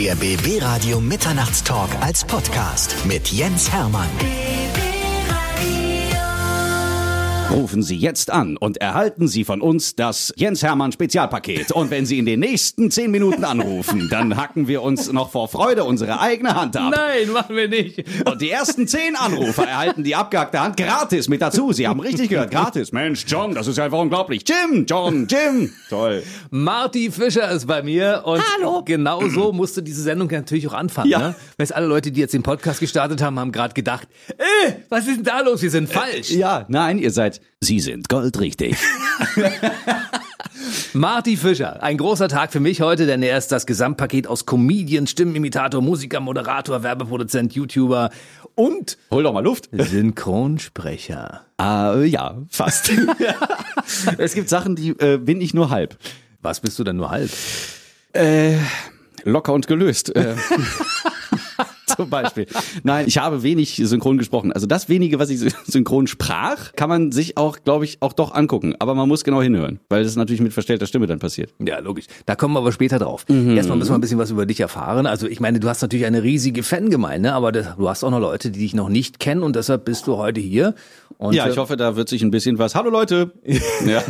Der BB Radio Mitternachtstalk als Podcast mit Jens Hermann. Rufen Sie jetzt an und erhalten Sie von uns das Jens Hermann Spezialpaket. Und wenn Sie in den nächsten zehn Minuten anrufen, dann hacken wir uns noch vor Freude unsere eigene Hand ab. Nein, machen wir nicht. Und die ersten zehn Anrufer erhalten die abgehackte Hand gratis mit dazu. Sie haben richtig gehört, gratis. Mensch, John, das ist ja einfach unglaublich. Jim, John, Jim. Toll. Marty Fischer ist bei mir und Hallo. genau so musste diese Sendung natürlich auch anfangen. Ja. Ne? Weil alle Leute, die jetzt den Podcast gestartet haben, haben gerade gedacht, äh, was ist denn da los? Wir sind falsch. Ja, nein, ihr seid, Sie sind goldrichtig. Marty Fischer, ein großer Tag für mich heute, denn er ist das Gesamtpaket aus Comedian, Stimmenimitator, Musiker, Moderator, Werbeproduzent, YouTuber und Hol doch mal Luft. Synchronsprecher. Ah, ja, fast. es gibt Sachen, die äh, bin ich nur halb. Was bist du denn nur halb? Äh, locker und gelöst. Zum Beispiel. Nein, ich habe wenig synchron gesprochen. Also das wenige, was ich synchron sprach, kann man sich auch, glaube ich, auch doch angucken. Aber man muss genau hinhören, weil das natürlich mit verstellter Stimme dann passiert. Ja, logisch. Da kommen wir aber später drauf. Erstmal müssen wir ein bisschen was über dich erfahren. Also ich meine, du hast natürlich eine riesige Fangemeinde, aber du hast auch noch Leute, die dich noch nicht kennen und deshalb bist du heute hier. Und Ja, äh, ich hoffe, da wird sich ein bisschen was. Hallo Leute. ja.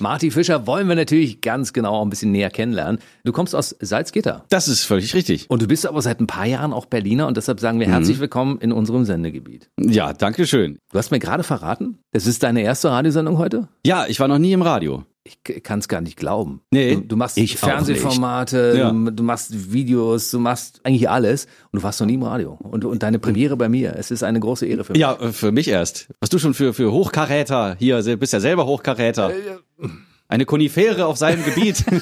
Marty Fischer wollen wir natürlich ganz genau auch ein bisschen näher kennenlernen. Du kommst aus Salzgitter. Das ist völlig richtig. Und du bist aber seit ein paar Jahren auch Berliner und deshalb sagen wir herzlich willkommen in unserem Sendegebiet. Ja, danke schön. Du hast mir gerade verraten, das ist deine erste Radiosendung heute? Ja, ich war noch nie im Radio. Ich kann es gar nicht glauben. Nee, du, du machst Fernsehformate, Ja. du, machst Videos, du machst eigentlich alles und du warst noch nie im Radio. Und, und deine Premiere bei mir, es ist eine große Ehre für mich. Ja, äh, für mich erst. Was du schon für, für Hochkaräter hier, bist ja selber Hochkaräter. Eine Konifere auf seinem Gebiet.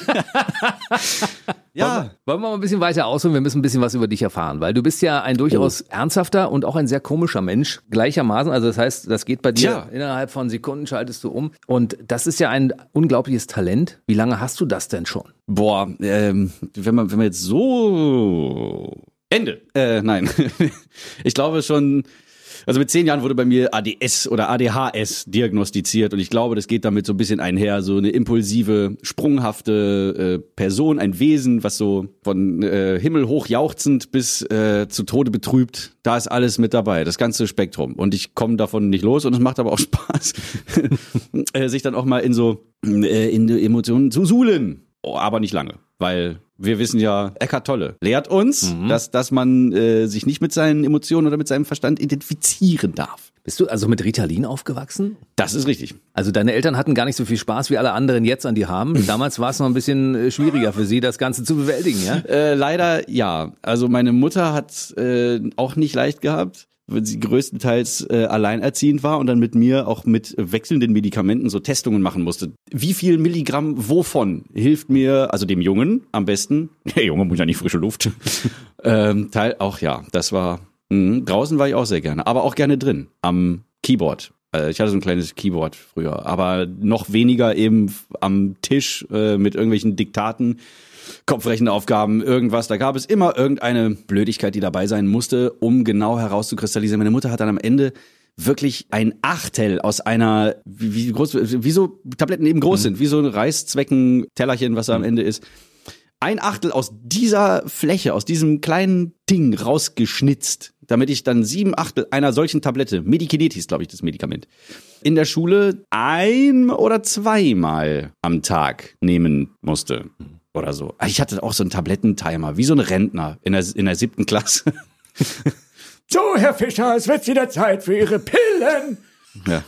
ja. Wollen wir mal ein bisschen weiter ausholen? Wir müssen ein bisschen was über dich erfahren, weil du bist ja ein durchaus ernsthafter und auch ein sehr komischer Mensch gleichermaßen. Also das heißt, das geht bei dir Tja. innerhalb von Sekunden schaltest du um und das ist ja ein unglaubliches Talent. Wie lange hast du das denn schon? Boah, ähm, wenn man, wenn man jetzt so Ende. Äh, nein. ich glaube schon, also mit zehn Jahren wurde bei mir ADS oder ADHS diagnostiziert und ich glaube, das geht damit so ein bisschen einher, so eine impulsive, sprunghafte äh, Person, ein Wesen, was so von äh, Himmel hoch jauchzend bis äh, zu Tode betrübt, da ist alles mit dabei, das ganze Spektrum. Und ich komme davon nicht los und es macht aber auch Spaß, äh, sich dann auch mal in so äh, in Emotionen zu suhlen. Oh, aber nicht lange, weil wir wissen ja, Eckart Tolle lehrt uns, dass, dass man äh, sich nicht mit seinen Emotionen oder mit seinem Verstand identifizieren darf. Bist du also mit Ritalin aufgewachsen? Das ist richtig. Also deine Eltern hatten gar nicht so viel Spaß, wie alle anderen jetzt an die haben. Damals war es noch ein bisschen äh, schwieriger für sie, das Ganze zu bewältigen, ja? Äh, leider ja. Also meine Mutter hat äh, auch nicht leicht gehabt, sie größtenteils äh, alleinerziehend war und dann mit mir auch mit wechselnden Medikamenten so Testungen machen musste. Wie viel Milligramm wovon hilft mir, also dem Jungen am besten? Der Junge muss ja nicht frische Luft. ähm, Teil auch ja, das war mh, draußen war ich auch sehr gerne, aber auch gerne drin am Keyboard. Äh, Ich hatte so ein kleines Keyboard früher, aber noch weniger eben am Tisch äh, mit irgendwelchen Diktaten. Kopfrechenaufgaben, irgendwas. Da gab es immer irgendeine Blödigkeit, die dabei sein musste, um genau herauszukristallisieren. Meine Mutter hat dann am Ende wirklich ein Achtel aus einer, wie, wie groß, wie so Tabletten eben groß sind, wie so ein Reißzwecken-Tellerchen, was da am Ende ist. Ein Achtel aus dieser Fläche, aus diesem kleinen Ding rausgeschnitzt, damit ich dann sieben Achtel einer solchen Tablette, Medikinet hieß, glaube ich, das Medikament, in der Schule ein oder zweimal am Tag nehmen musste. Oder so. Ah, Ich hatte auch so einen Tablettentimer, wie so ein Rentner in der, in der siebten Klasse. So, Herr Fischer, es wird wieder Zeit für Ihre Pillen. Ja.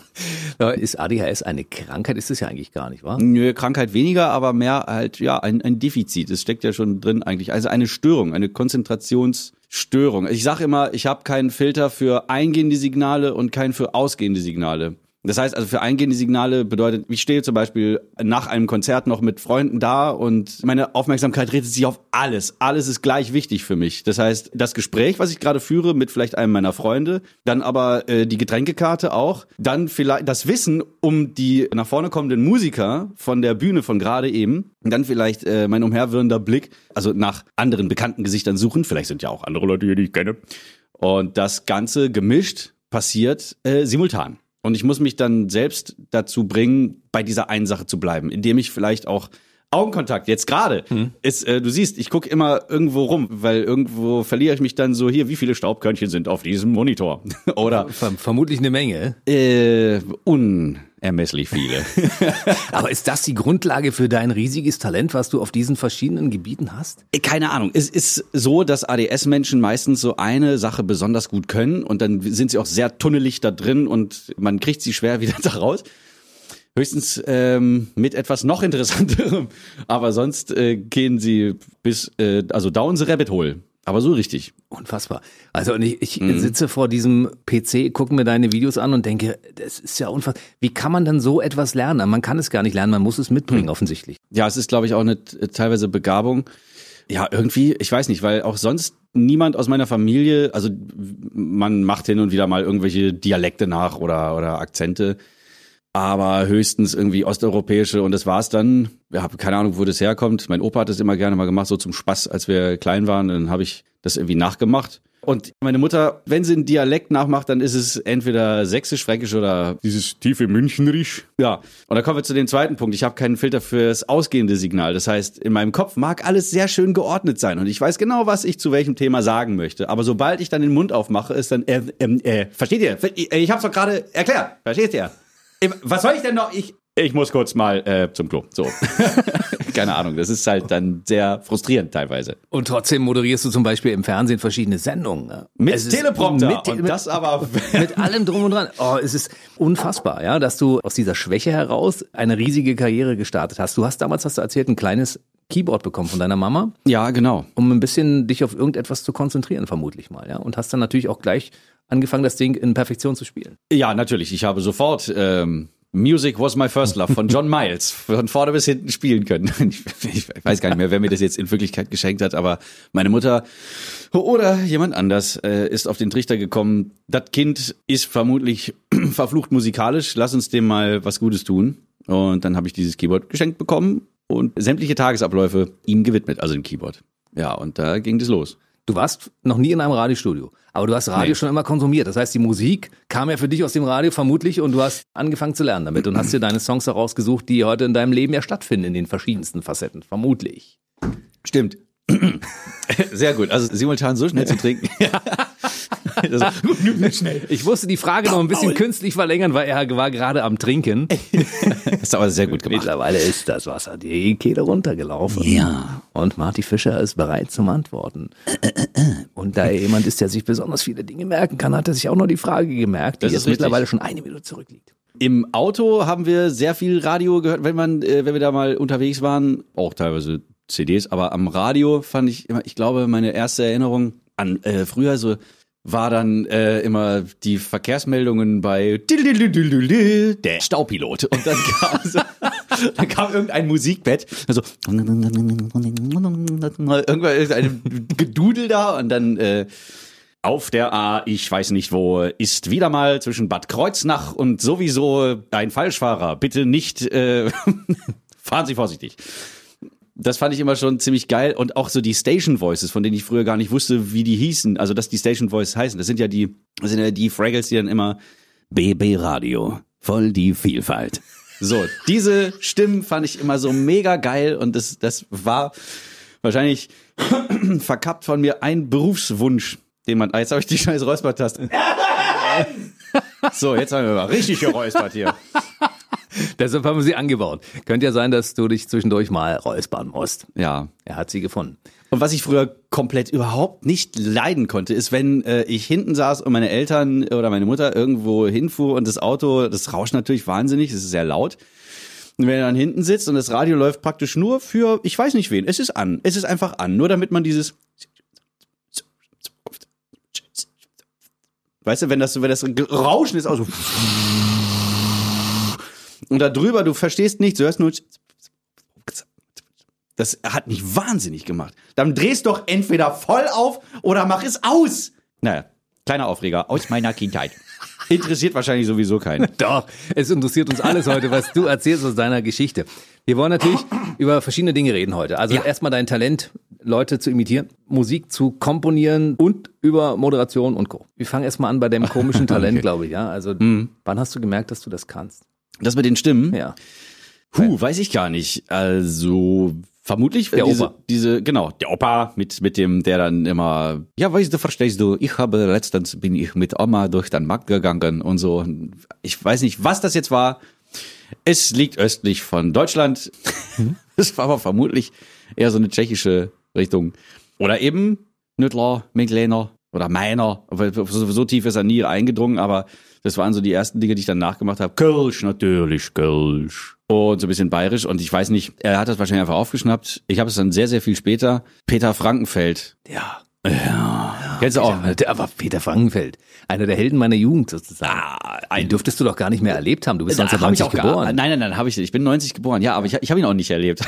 Ja, Ist ADHS eine Krankheit? Ist es ja eigentlich gar nicht, wahr? Nö, Krankheit weniger, aber mehr halt, ja, ein, ein Defizit. Es steckt ja schon drin eigentlich. Also eine Störung, eine Konzentrationsstörung. Ich sage immer, ich habe keinen Filter für eingehende Signale und keinen für ausgehende Signale. Das heißt also für eingehende Signale bedeutet, ich stehe zum Beispiel nach einem Konzert noch mit Freunden da und meine Aufmerksamkeit richtet sich auf alles. Alles ist gleich wichtig für mich. Das heißt, das Gespräch, was ich gerade führe mit vielleicht einem meiner Freunde, dann aber äh, die Getränkekarte auch, dann vielleicht das Wissen um die nach vorne kommenden Musiker von der Bühne von gerade eben, dann vielleicht äh, mein umherwirrender Blick, also nach anderen bekannten Gesichtern suchen. Vielleicht sind ja auch andere Leute hier, die ich kenne. Und das Ganze gemischt passiert äh, simultan. Und ich muss mich dann selbst dazu bringen, bei dieser einen Sache zu bleiben, indem ich vielleicht auch Augenkontakt, jetzt gerade, Hm. ist, äh, du siehst, ich gucke immer irgendwo rum, weil irgendwo verliere ich mich dann so, hier, wie viele Staubkörnchen sind auf diesem Monitor? Oder Ver vermutlich eine Menge. äh, unermesslich viele. Aber ist das die Grundlage für dein riesiges Talent, was du auf diesen verschiedenen Gebieten hast? Äh, Keine Ahnung. Es ist so, dass ADS-Menschen meistens so eine Sache besonders gut können und dann sind sie auch sehr tunnelig da drin und man kriegt sie schwer wieder da raus. Höchstens ähm, mit etwas noch interessanterem. Aber sonst äh, gehen sie bis, äh, also down the rabbit hole. Aber so richtig. Unfassbar. Also und ich, ich sitze vor diesem PC, gucke mir deine Videos an und denke, das ist ja unfassbar. Wie kann man dann so etwas lernen? Man kann es gar nicht lernen, man muss es mitbringen offensichtlich. Ja, es ist, glaube ich, auch eine äh, teilweise Begabung. Ja, irgendwie, ich weiß nicht, weil auch sonst niemand aus meiner Familie, also man macht hin und wieder mal irgendwelche Dialekte nach oder, oder Akzente, aber höchstens irgendwie osteuropäische und das war's dann. Ja, habe keine Ahnung, wo das herkommt. Mein Opa hat das immer gerne mal gemacht, so zum Spaß, als wir klein waren. Dann habe ich das irgendwie nachgemacht. Und meine Mutter, wenn sie einen Dialekt nachmacht, dann ist es entweder sächsisch, fränkisch oder dieses tiefe Münchnerisch. Ja, und dann kommen wir zu dem zweiten Punkt. Ich habe keinen Filter fürs ausgehende Signal. Das heißt, in meinem Kopf mag alles sehr schön geordnet sein und ich weiß genau, was ich zu welchem Thema sagen möchte. Aber sobald ich dann den Mund aufmache, ist dann, äh, ähm, äh, versteht ihr? Ich hab's doch gerade erklärt. Versteht ihr? Was soll ich denn noch? Ich, ich muss kurz mal äh, zum Klo. So. Keine Ahnung. Das ist halt dann sehr frustrierend teilweise. Und trotzdem moderierst du zum Beispiel im Fernsehen verschiedene Sendungen. ne? Mit Es Teleprompter. Mit, und mit, das aber. mit allem drum und dran. Oh, es ist unfassbar, ja, dass du aus dieser Schwäche heraus eine riesige Karriere gestartet hast. Du hast damals, hast du erzählt, ein kleines Keyboard bekommen von deiner Mama, ja, genau. um ein bisschen dich auf irgendetwas zu konzentrieren, vermutlich mal, ja. Und hast dann natürlich auch gleich angefangen, das Ding in Perfektion zu spielen. Ja, natürlich. Ich habe sofort ähm, Music was my first love von John Miles von vorne bis hinten spielen können. Ich, ich weiß gar nicht mehr, wer mir das jetzt in Wirklichkeit geschenkt hat, aber meine Mutter oder jemand anders äh, ist auf den Trichter gekommen. Das Kind ist vermutlich verflucht musikalisch. Lass uns dem mal was Gutes tun. Und dann habe ich dieses Keyboard geschenkt bekommen und sämtliche Tagesabläufe ihm gewidmet, also dem Keyboard. Ja, und da ging das los. Du warst noch nie in einem Radiostudio, aber du hast Radio Nee. schon immer konsumiert. Das heißt, die Musik kam ja für dich aus dem Radio vermutlich und du hast angefangen zu lernen damit und hast dir deine Songs herausgesucht, die heute in deinem Leben ja stattfinden in den verschiedensten Facetten, vermutlich. Stimmt. Sehr gut. Also simultan so schnell zu trinken. Also, Ich musste die Frage noch ein bisschen künstlich verlängern, weil er war gerade am Trinken. ist aber sehr gut gemacht. Mittlerweile ist das Wasser die Kehle runtergelaufen. Ja. Und Marty Fischer ist bereit zum Antworten. Und da er jemand ist, der sich besonders viele Dinge merken kann, hat er sich auch noch die Frage gemerkt, die Das jetzt mittlerweile schon eine Minute zurückliegt. Im Auto haben wir sehr viel Radio gehört, wenn man, äh, wenn wir da mal unterwegs waren, auch teilweise CDs, aber am Radio fand ich immer, ich glaube, meine erste Erinnerung an äh, früher so war dann äh, immer die Verkehrsmeldungen bei der Staupilot und dann kam, so, dann kam irgendein Musikbett also irgendwann ein Gedudel da und dann äh, auf der A, ich weiß nicht wo, ist wieder mal zwischen Bad Kreuznach und sowieso ein Falschfahrer. Bitte nicht, äh, fahren Sie vorsichtig. Das fand ich immer schon ziemlich geil und auch so die Station Voices, von denen ich früher gar nicht wusste, wie die hießen. Also, dass die Station Voices heißen. Das sind ja die, das sind ja die Fraggles, die dann immer BB Radio, voll die Vielfalt. So, diese Stimmen fand ich immer so mega geil und das, das war wahrscheinlich verkappt von mir ein Berufswunsch, den man, ah, jetzt habe ich die scheiß Räuspertaste. So, jetzt haben wir mal richtig geräuspert hier. Deshalb haben wir sie angebaut. Könnte ja sein, dass du dich zwischendurch mal räuspern musst. Ja. Er hat sie gefunden. Und was ich früher komplett überhaupt nicht leiden konnte, ist, wenn äh, ich hinten saß und meine Eltern oder meine Mutter irgendwo hinfuhr und das Auto, das rauscht natürlich wahnsinnig, es ist sehr laut. Und wenn er dann hinten sitzt und das Radio läuft praktisch nur für, ich weiß nicht wen, es ist an, es ist einfach an, nur damit man dieses Weißt du, wenn das, wenn das Rauschen ist, also und da drüber, du verstehst nichts, du hörst nur das hat mich wahnsinnig gemacht. Dann drehst doch entweder voll auf oder mach es aus. Naja, kleiner Aufreger aus meiner Kindheit. Interessiert wahrscheinlich sowieso keinen. Doch, es interessiert uns alles heute, was du erzählst aus deiner Geschichte. Wir wollen natürlich über verschiedene Dinge reden heute. Also erstmal dein Talent, Leute zu imitieren, Musik zu komponieren und über Moderation und Co. Wir fangen erstmal an bei dem komischen Talent, glaube ich, ja. Also wann hast du gemerkt, dass du das kannst? Das mit den Stimmen. Ja. Puh, weiß ich gar nicht. Also vermutlich Der diese, Opa. diese genau der Opa mit mit dem der dann immer ja weißt du verstehst du ich habe letztens bin ich mit Oma durch den Markt gegangen und so ich weiß nicht was das jetzt war es liegt östlich von Deutschland es war aber vermutlich eher so eine tschechische Richtung oder eben Nüttler Menklener oder Meiner so tief ist er nie eingedrungen aber das waren so die ersten Dinge die ich dann nachgemacht habe Kölsch natürlich Kölsch und so ein bisschen bayerisch und ich weiß nicht, er hat das wahrscheinlich einfach aufgeschnappt. Ich habe es dann sehr, sehr viel später. Peter Frankenfeld. Ja. Ja. Kennst du auch? Der- aber Peter Frankenfeld, einer der Helden meiner Jugend sozusagen. Ah, Den dürftest du doch gar nicht mehr erlebt haben. Du bist Da hab ich 1990 auch gar- geboren. Nein, nein, nein, habe ich nicht. Ich bin 90 geboren. Ja, aber ich, ich habe ihn auch nicht erlebt.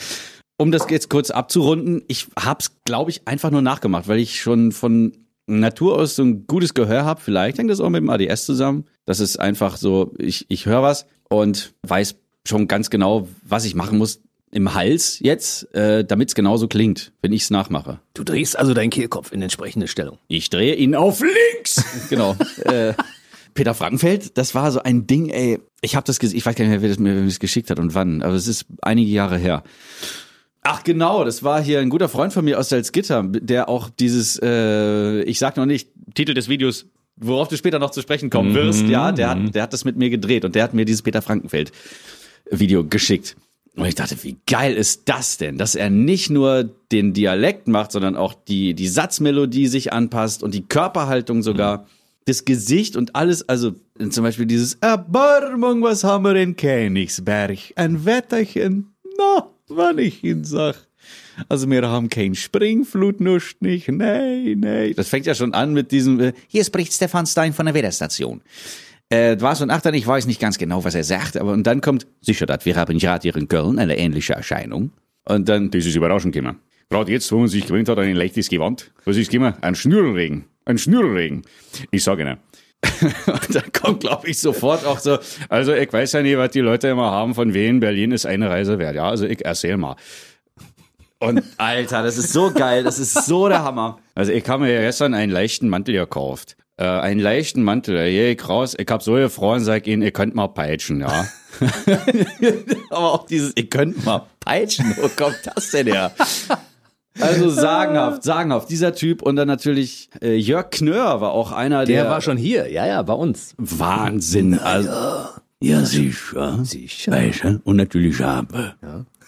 um das jetzt kurz abzurunden, ich hab's, glaube ich, einfach nur nachgemacht, weil ich schon von Natur aus so ein gutes Gehör habe. Vielleicht hängt das auch mit dem ADS zusammen. Das ist einfach so, ich, ich höre was und weiß schon ganz genau, was ich machen muss im Hals jetzt, äh, damit es genauso klingt, wenn ich es nachmache. Du drehst also deinen Kehlkopf in entsprechende Stellung. Ich drehe ihn auf links. genau. Äh, Peter Frankenfeld, das war so ein Ding, ey. Ich habe das gesehen, ich weiß gar nicht mehr, wer das mir wer mir das geschickt hat und wann, aber es ist einige Jahre her. Ach genau, das war hier ein guter Freund von mir aus Salzgitter, der auch dieses, äh, ich sag noch nicht, Titel des Videos, worauf du später noch zu sprechen kommen wirst, ja, der hat, der hat das mit mir gedreht und der hat mir dieses Peter Frankenfeld Video geschickt. Und ich dachte, wie geil ist das denn, dass er nicht nur den Dialekt macht, sondern auch die, die Satzmelodie sich anpasst und die Körperhaltung sogar, das Gesicht und alles, also zum Beispiel dieses Erbarmung, was haben wir in Königsberg? Ein Wetterchen? Na, wann ich ihn sag. Also wir haben kein Springflut, nuscht nicht, nee, nee. Das fängt ja schon an mit diesem, äh, hier spricht Stefan Stein von der Wetterstation. Äh, war so ein Achter, ich weiß nicht ganz genau, was er sagt, aber und dann kommt, sicher, dat, wir haben gerade hier in Köln eine ähnliche Erscheinung. Und dann, das ist überraschend gekommen. Gerade jetzt, wo man sich gewöhnt hat an ein leichtes Gewand, was ist gekommen? Ein Schnürregen. Ein Schnürregen. Ich sage Ihnen. und dann kommt, glaube ich, sofort auch so, also ich weiß ja nicht, was die Leute immer haben, von wem Berlin ist eine Reise wert. Ja, also ich erzähl mal. Und Alter, das ist so geil, das ist so der Hammer. Also ich habe mir ja gestern einen leichten Mantel gekauft. Äh, einen leichten Mantel, geh ich raus, ich hab so gefroren, sag ihnen, ihr könnt mal peitschen, ja. Aber auch dieses, ihr könnt mal peitschen, wo kommt das denn her? Also sagenhaft, sagenhaft, dieser Typ und dann natürlich äh, Jörg Knör war auch einer der, Der war schon hier, ja, ja, bei uns. Wahnsinn. Also, ja, sicher. Sicher. Weißt du? Und natürlich habe.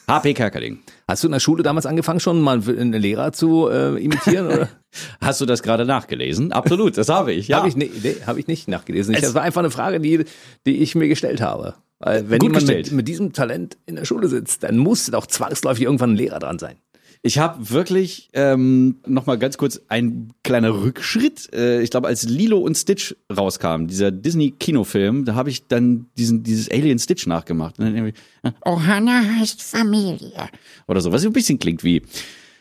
HP Kerkeling. Hast du in der Schule damals angefangen, schon mal einen Lehrer zu äh, imitieren? Oder? Hast du das gerade nachgelesen? Absolut, das habe ich. Ja. Habe ich, ne, nee, hab ich nicht nachgelesen. Ich, Es- das war einfach eine Frage, die, die ich mir gestellt habe. Weil wenn Gut jemand mit, mit diesem Talent in der Schule sitzt, dann muss doch zwangsläufig irgendwann ein Lehrer dran sein. Ich habe wirklich ähm, noch mal ganz kurz ein kleiner Rückschritt. Äh, ich glaube, als Lilo und Stitch rauskam, dieser Disney-Kinofilm, da habe ich dann diesen dieses Alien Stitch nachgemacht. Und dann Ohana heißt Familie. oder so, was ein bisschen klingt wie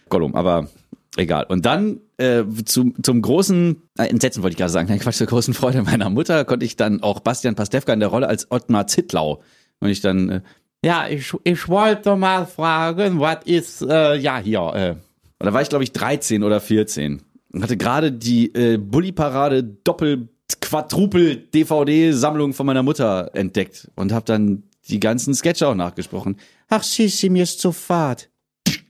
Gollum, aber egal. Und dann äh, zum, zum großen äh, Entsetzen wollte ich gerade sagen, nein, Quatsch, zur großen Freude meiner Mutter konnte ich dann auch Bastian Pastewka in der Rolle als Ottmar Zittlau. Und ich dann, äh, ja, ich, ich wollte mal fragen, was ist, äh, ja, hier, äh. Und da war ich, glaube ich, 13 oder 14 und hatte gerade die äh, Bully-Parade Doppel Quadrupel DVD-Sammlung von meiner Mutter entdeckt und habe dann die ganzen Sketche auch nachgesprochen. Ach, Sissi, mir ist zu fad.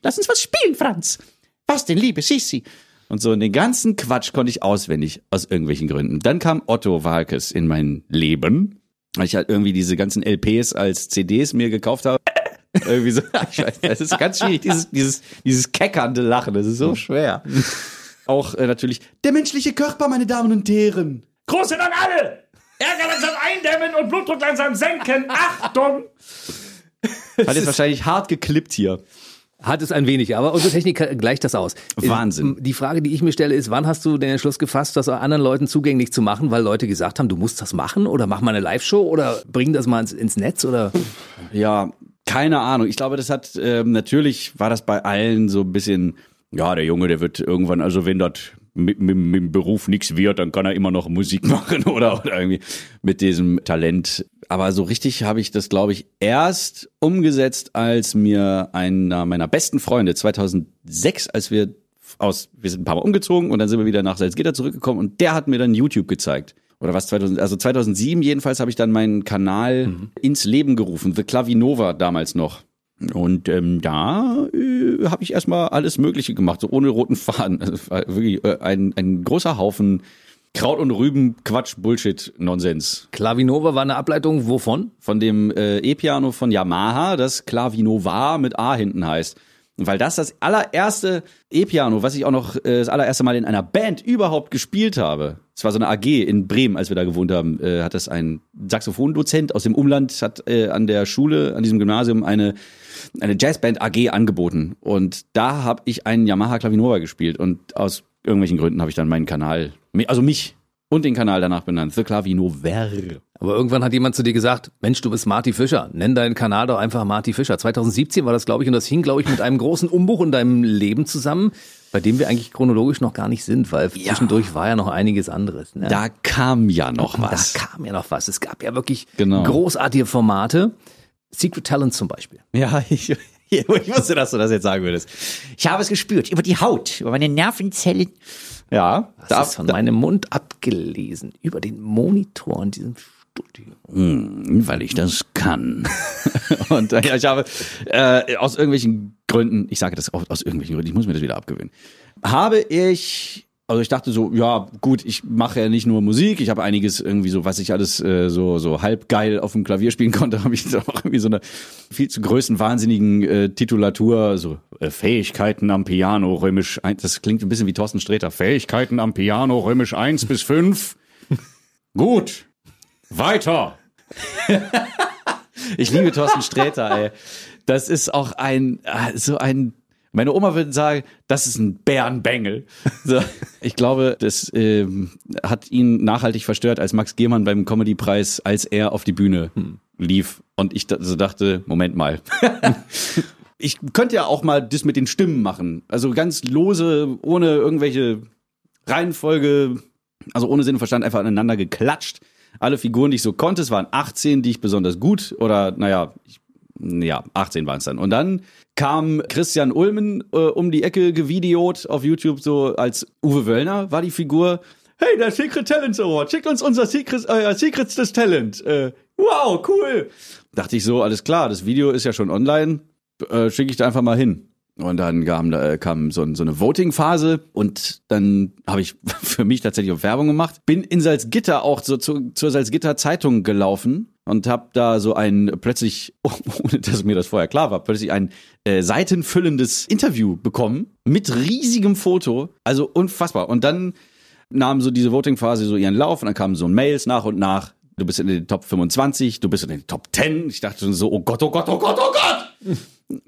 Lass uns was spielen, Franz. Was denn, liebe Sissi? Und so, und den ganzen Quatsch konnte ich auswendig, aus irgendwelchen Gründen. Dann kam Otto Walkes in mein Leben, weil ich halt irgendwie diese ganzen LPs als CDs mir gekauft habe. irgendwie so, ich weiß, das ist ganz schwierig, dieses, dieses, dieses keckernde Lachen, das ist so schwer. Auch äh, natürlich, der menschliche Körper, meine Damen und Herren. Große an alle! Ärger langsam eindämmen und Blutdruck langsam senken. Achtung! Hat jetzt wahrscheinlich hart geklippt hier. Hat es ein wenig, aber unsere Technik gleicht das aus. Wahnsinn. Die Frage, die ich mir stelle, ist, wann hast du den Entschluss gefasst, das anderen Leuten zugänglich zu machen, weil Leute gesagt haben, du musst das machen oder mach mal eine Live-Show oder bring das mal ins, ins Netz oder Ja, keine Ahnung. Ich glaube, das hat ähm, natürlich war das bei allen so ein bisschen. Ja, der Junge, der wird irgendwann, also wenn das mit, mit, mit dem Beruf nichts wird, dann kann er immer noch Musik machen oder, oder irgendwie mit diesem Talent. Aber so richtig habe ich das, glaube ich, erst umgesetzt, als mir einer meiner besten Freunde 2006, als wir aus, wir sind ein paar Mal umgezogen und dann sind wir wieder nach Salzgitter zurückgekommen und der hat mir dann YouTube gezeigt. oder was 2000, also 2007 jedenfalls habe ich dann meinen Kanal ins Leben gerufen, The Clavinova damals noch. Und ähm, da äh, habe ich erstmal alles Mögliche gemacht, so ohne roten Faden. Also, war wirklich äh, ein, ein großer Haufen Kraut und Rüben, Quatsch, Bullshit, Nonsens. Clavinova war eine Ableitung wovon? Von dem äh, E-Piano von Yamaha, das Clavinova mit A hinten heißt. Weil das das allererste E-Piano, was ich auch noch äh, das allererste Mal in einer Band überhaupt gespielt habe. Es war so eine AG in Bremen, als wir da gewohnt haben, äh, hat das ein Saxophondozent aus dem Umland, hat äh, an der Schule, an diesem Gymnasium eine, eine Jazzband AG angeboten. Und da habe ich einen Yamaha Clavinova gespielt. Und aus irgendwelchen Gründen habe ich dann meinen Kanal, also mich und den Kanal danach benannt. The Clavinover. Aber irgendwann hat jemand zu dir gesagt, Mensch, du bist Marty Fischer. Nenn deinen Kanal doch einfach Marty Fischer. 2017 war das, glaube ich, und das hing, glaube ich, mit einem großen Umbruch in deinem Leben zusammen, bei dem wir eigentlich chronologisch noch gar nicht sind, weil zwischendurch war ja noch einiges anderes. Ne? Da kam ja noch was. Da kam ja noch was. Es gab ja wirklich Genau. großartige Formate. Secret Talent zum Beispiel. Ja, ich, ich wusste, dass du das jetzt sagen würdest. Ich habe es gespürt, über die Haut, über meine Nervenzellen. Ja, Das da, ist von meinem Mund abgelesen. Über den Monitor in diesem Studio. weil ich das kann. Und äh, ja, ich habe äh, aus irgendwelchen Gründen, ich sage das auch aus irgendwelchen Gründen, ich muss mir das wieder abgewöhnen, habe ich also ich dachte so, ja gut, ich mache ja nicht nur Musik, ich habe einiges irgendwie so, was ich alles äh, so so halb geil auf dem Klavier spielen konnte, habe ich jetzt auch irgendwie so eine viel zu größenwahnsinnigen äh, Titulatur, so äh, Fähigkeiten am Piano römisch, ein, das klingt ein bisschen wie Thorsten Sträter, Fähigkeiten am Piano römisch eins bis fünf. Gut, weiter. Ich liebe Thorsten Sträter, ey. Das ist auch ein, äh, so ein, meine Oma würde sagen, das ist ein Bärenbengel. So, ich glaube, das ähm, hat ihn nachhaltig verstört, als Max Gehmann beim Comedypreis, als er auf die Bühne lief. Und ich so dachte, Moment mal. ich könnte ja auch mal das mit den Stimmen machen. Also ganz lose, ohne irgendwelche Reihenfolge, also ohne Sinn und Verstand einfach aneinander geklatscht. Alle Figuren, die ich so konnte, es waren 18, die ich besonders gut oder naja, ich, ja, 18 waren es dann. Und dann kam Christian Ulmen äh, um die Ecke gevideot auf YouTube so als Uwe Wöllner war die Figur. Hey, der Secret Talent Award, schickt uns unser Secret, euer secretstes Talent. Äh, wow, cool. Dachte ich so, alles klar, das Video ist ja schon online, äh, schicke ich da einfach mal hin. Und dann kam, äh, kam so, so eine Voting-Phase und dann habe ich für mich tatsächlich auch Werbung gemacht. Bin in Salzgitter auch so zu, zur Salzgitter Zeitung gelaufen und habe da so ein plötzlich, ohne dass mir das vorher klar war, plötzlich ein äh, seitenfüllendes Interview bekommen mit riesigem Foto. Also unfassbar. Und dann nahm so diese Voting-Phase so ihren Lauf und dann kamen so Mails nach und nach. Du bist in den Top 25, du bist in den Top 10. Ich dachte so, oh Gott, oh Gott, oh Gott, oh Gott.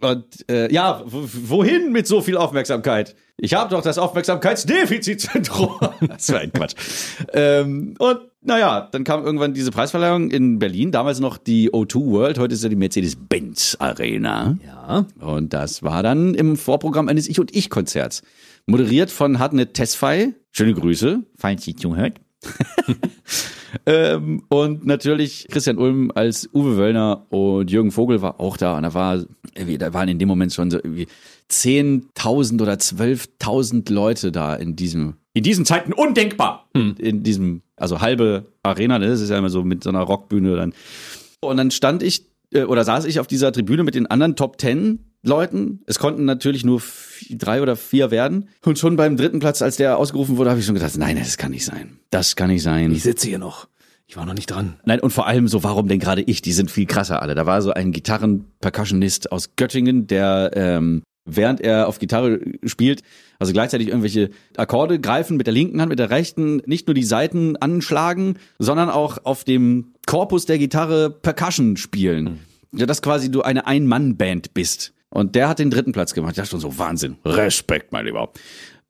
Und äh, ja, wohin mit so viel Aufmerksamkeit? Ich habe doch das Aufmerksamkeitsdefizitsyndrom. das war ein Quatsch. Ähm, und naja, dann kam irgendwann diese Preisverleihung in Berlin, damals noch die O2 World, heute ist ja die Mercedes-Benz Arena. Ja. Und das war dann im Vorprogramm eines Ich- und Ich-Konzerts. Moderiert von Hartnett Tesfaye. Schöne Grüße, falls Sie zuhört. ähm, und natürlich Christian Ulm als Uwe Wöllner und Jürgen Vogel war auch da. Und da war, da waren in dem Moment schon so irgendwie 10.000 oder 12.000 Leute da in diesem, in diesen Zeiten undenkbar. In diesem, also halbe Arena, ne? das ist ja immer so mit so einer Rockbühne dann. Und dann stand ich äh, oder saß ich auf dieser Tribüne mit den anderen Top Ten Leuten. Es konnten natürlich nur drei oder vier werden. Und schon beim dritten Platz, als der ausgerufen wurde, habe ich schon gedacht, nein, das kann nicht sein. Das kann nicht sein. Ich sitze hier noch. Ich war noch nicht dran. Nein, und vor allem so, warum denn gerade ich? Die sind viel krasser alle. Da war so ein Gitarren-Percussionist aus Göttingen, der ähm, während er auf Gitarre spielt, also gleichzeitig irgendwelche Akkorde greifen mit der linken Hand, mit der rechten, nicht nur die Saiten anschlagen, sondern auch auf dem Korpus der Gitarre Percussion spielen. Ja, dass quasi du eine Ein-Mann-Band bist. Und der hat den dritten Platz gemacht. Ich dachte schon so, Wahnsinn. Respekt, mein Lieber.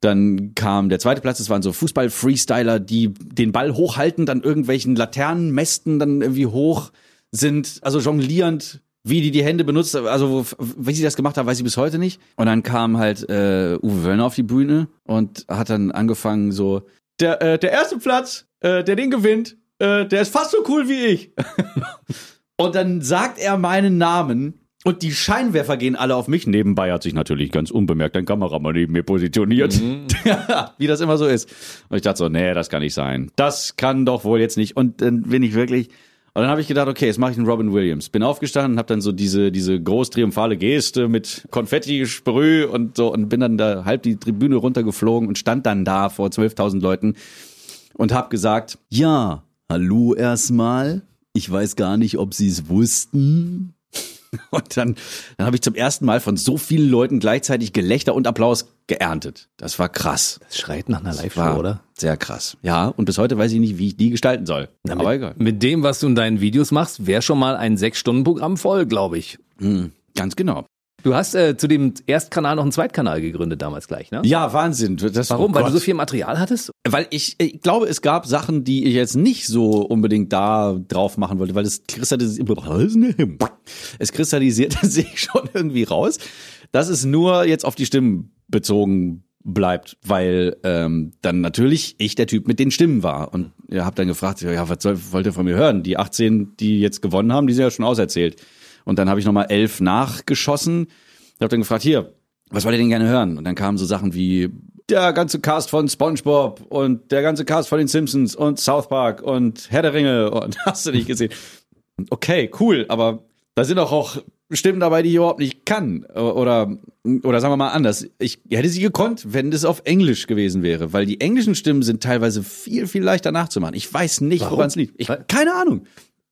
Dann kam der zweite Platz, das waren so Fußball-Freestyler, die den Ball hochhaltend an irgendwelchen Laternenmästen dann irgendwie hoch sind, also jonglierend, wie die die Hände benutzt, also wie sie das gemacht haben, weiß ich bis heute nicht. Und dann kam halt äh, Uwe Wöllner auf die Bühne und hat dann angefangen so, der, äh, der erste Platz, äh, der den gewinnt, äh, der ist fast so cool wie ich. und dann sagt er meinen Namen Und die Scheinwerfer gehen alle auf mich. Nebenbei hat sich natürlich ganz unbemerkt ein Kameramann neben mir positioniert. Wie das immer so ist. Und ich dachte so, nee, das kann nicht sein. Das kann doch wohl jetzt nicht. Und dann bin ich wirklich. Und dann habe ich gedacht, okay, jetzt mache ich einen Robin Williams. Bin aufgestanden, habe dann so diese diese groß triumphale Geste mit Konfetti, Sprüh und so und bin dann da halb die Tribüne runtergeflogen und stand dann da vor 12.000 Leuten und habe gesagt, ja, hallo erstmal. Ich weiß gar nicht, ob Sie es wussten. Und dann, dann habe ich zum ersten Mal von so vielen Leuten gleichzeitig Gelächter und Applaus geerntet. Das war krass. Das schreit nach einer Live-Show, oder? Sehr krass. Ja, und bis heute weiß ich nicht, wie ich die gestalten soll. Aber egal. Mit dem, was du in deinen Videos machst, wäre schon mal ein Sechs-Stunden-Programm voll, glaube ich. Ganz genau. Du hast äh, zu dem Erstkanal noch einen Zweitkanal gegründet damals gleich, ne? Ja, Wahnsinn. Das, Warum? oh Weil du so viel Material hattest? Weil ich, ich glaube, es gab Sachen, die ich jetzt nicht so unbedingt da drauf machen wollte, weil es kristallisiert, es kristallisierte sich schon irgendwie raus, dass es nur jetzt auf die Stimmen bezogen bleibt, weil ähm, dann natürlich ich der Typ mit den Stimmen war und ihr habt dann gefragt, ja, was soll, wollt ihr von mir hören? Die 18, die jetzt gewonnen haben, die sind ja schon auserzählt. Und dann habe ich nochmal elf nachgeschossen. Ich habe dann gefragt, hier, was wollt ihr denn gerne hören? Und dann kamen so Sachen wie der ganze Cast von SpongeBob und der ganze Cast von den Simpsons und South Park und Herr der Ringe und hast du nicht gesehen. Okay, cool, aber da sind doch auch Stimmen dabei, die ich überhaupt nicht kann. Oder, oder sagen wir mal anders. Ich hätte sie gekonnt, wenn das auf Englisch gewesen wäre, weil die englischen Stimmen sind teilweise viel, viel leichter nachzumachen. Ich weiß nicht, woran es liegt. Ich, keine Ahnung.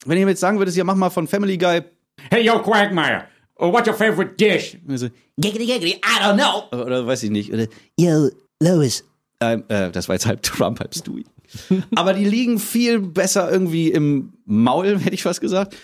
Wenn ihr mir jetzt sagen würdet, ja, mach mal von Family Guy. Hey, yo, Quagmire. Uh, what's your favorite dish? Also, Giggity, giggity, I don't know. oder weiß ich nicht. Oder, Yo, Lois. ähm, äh, das war jetzt halb Trump, halb Stewie. Aber die liegen viel besser irgendwie im Maul, hätte ich fast gesagt,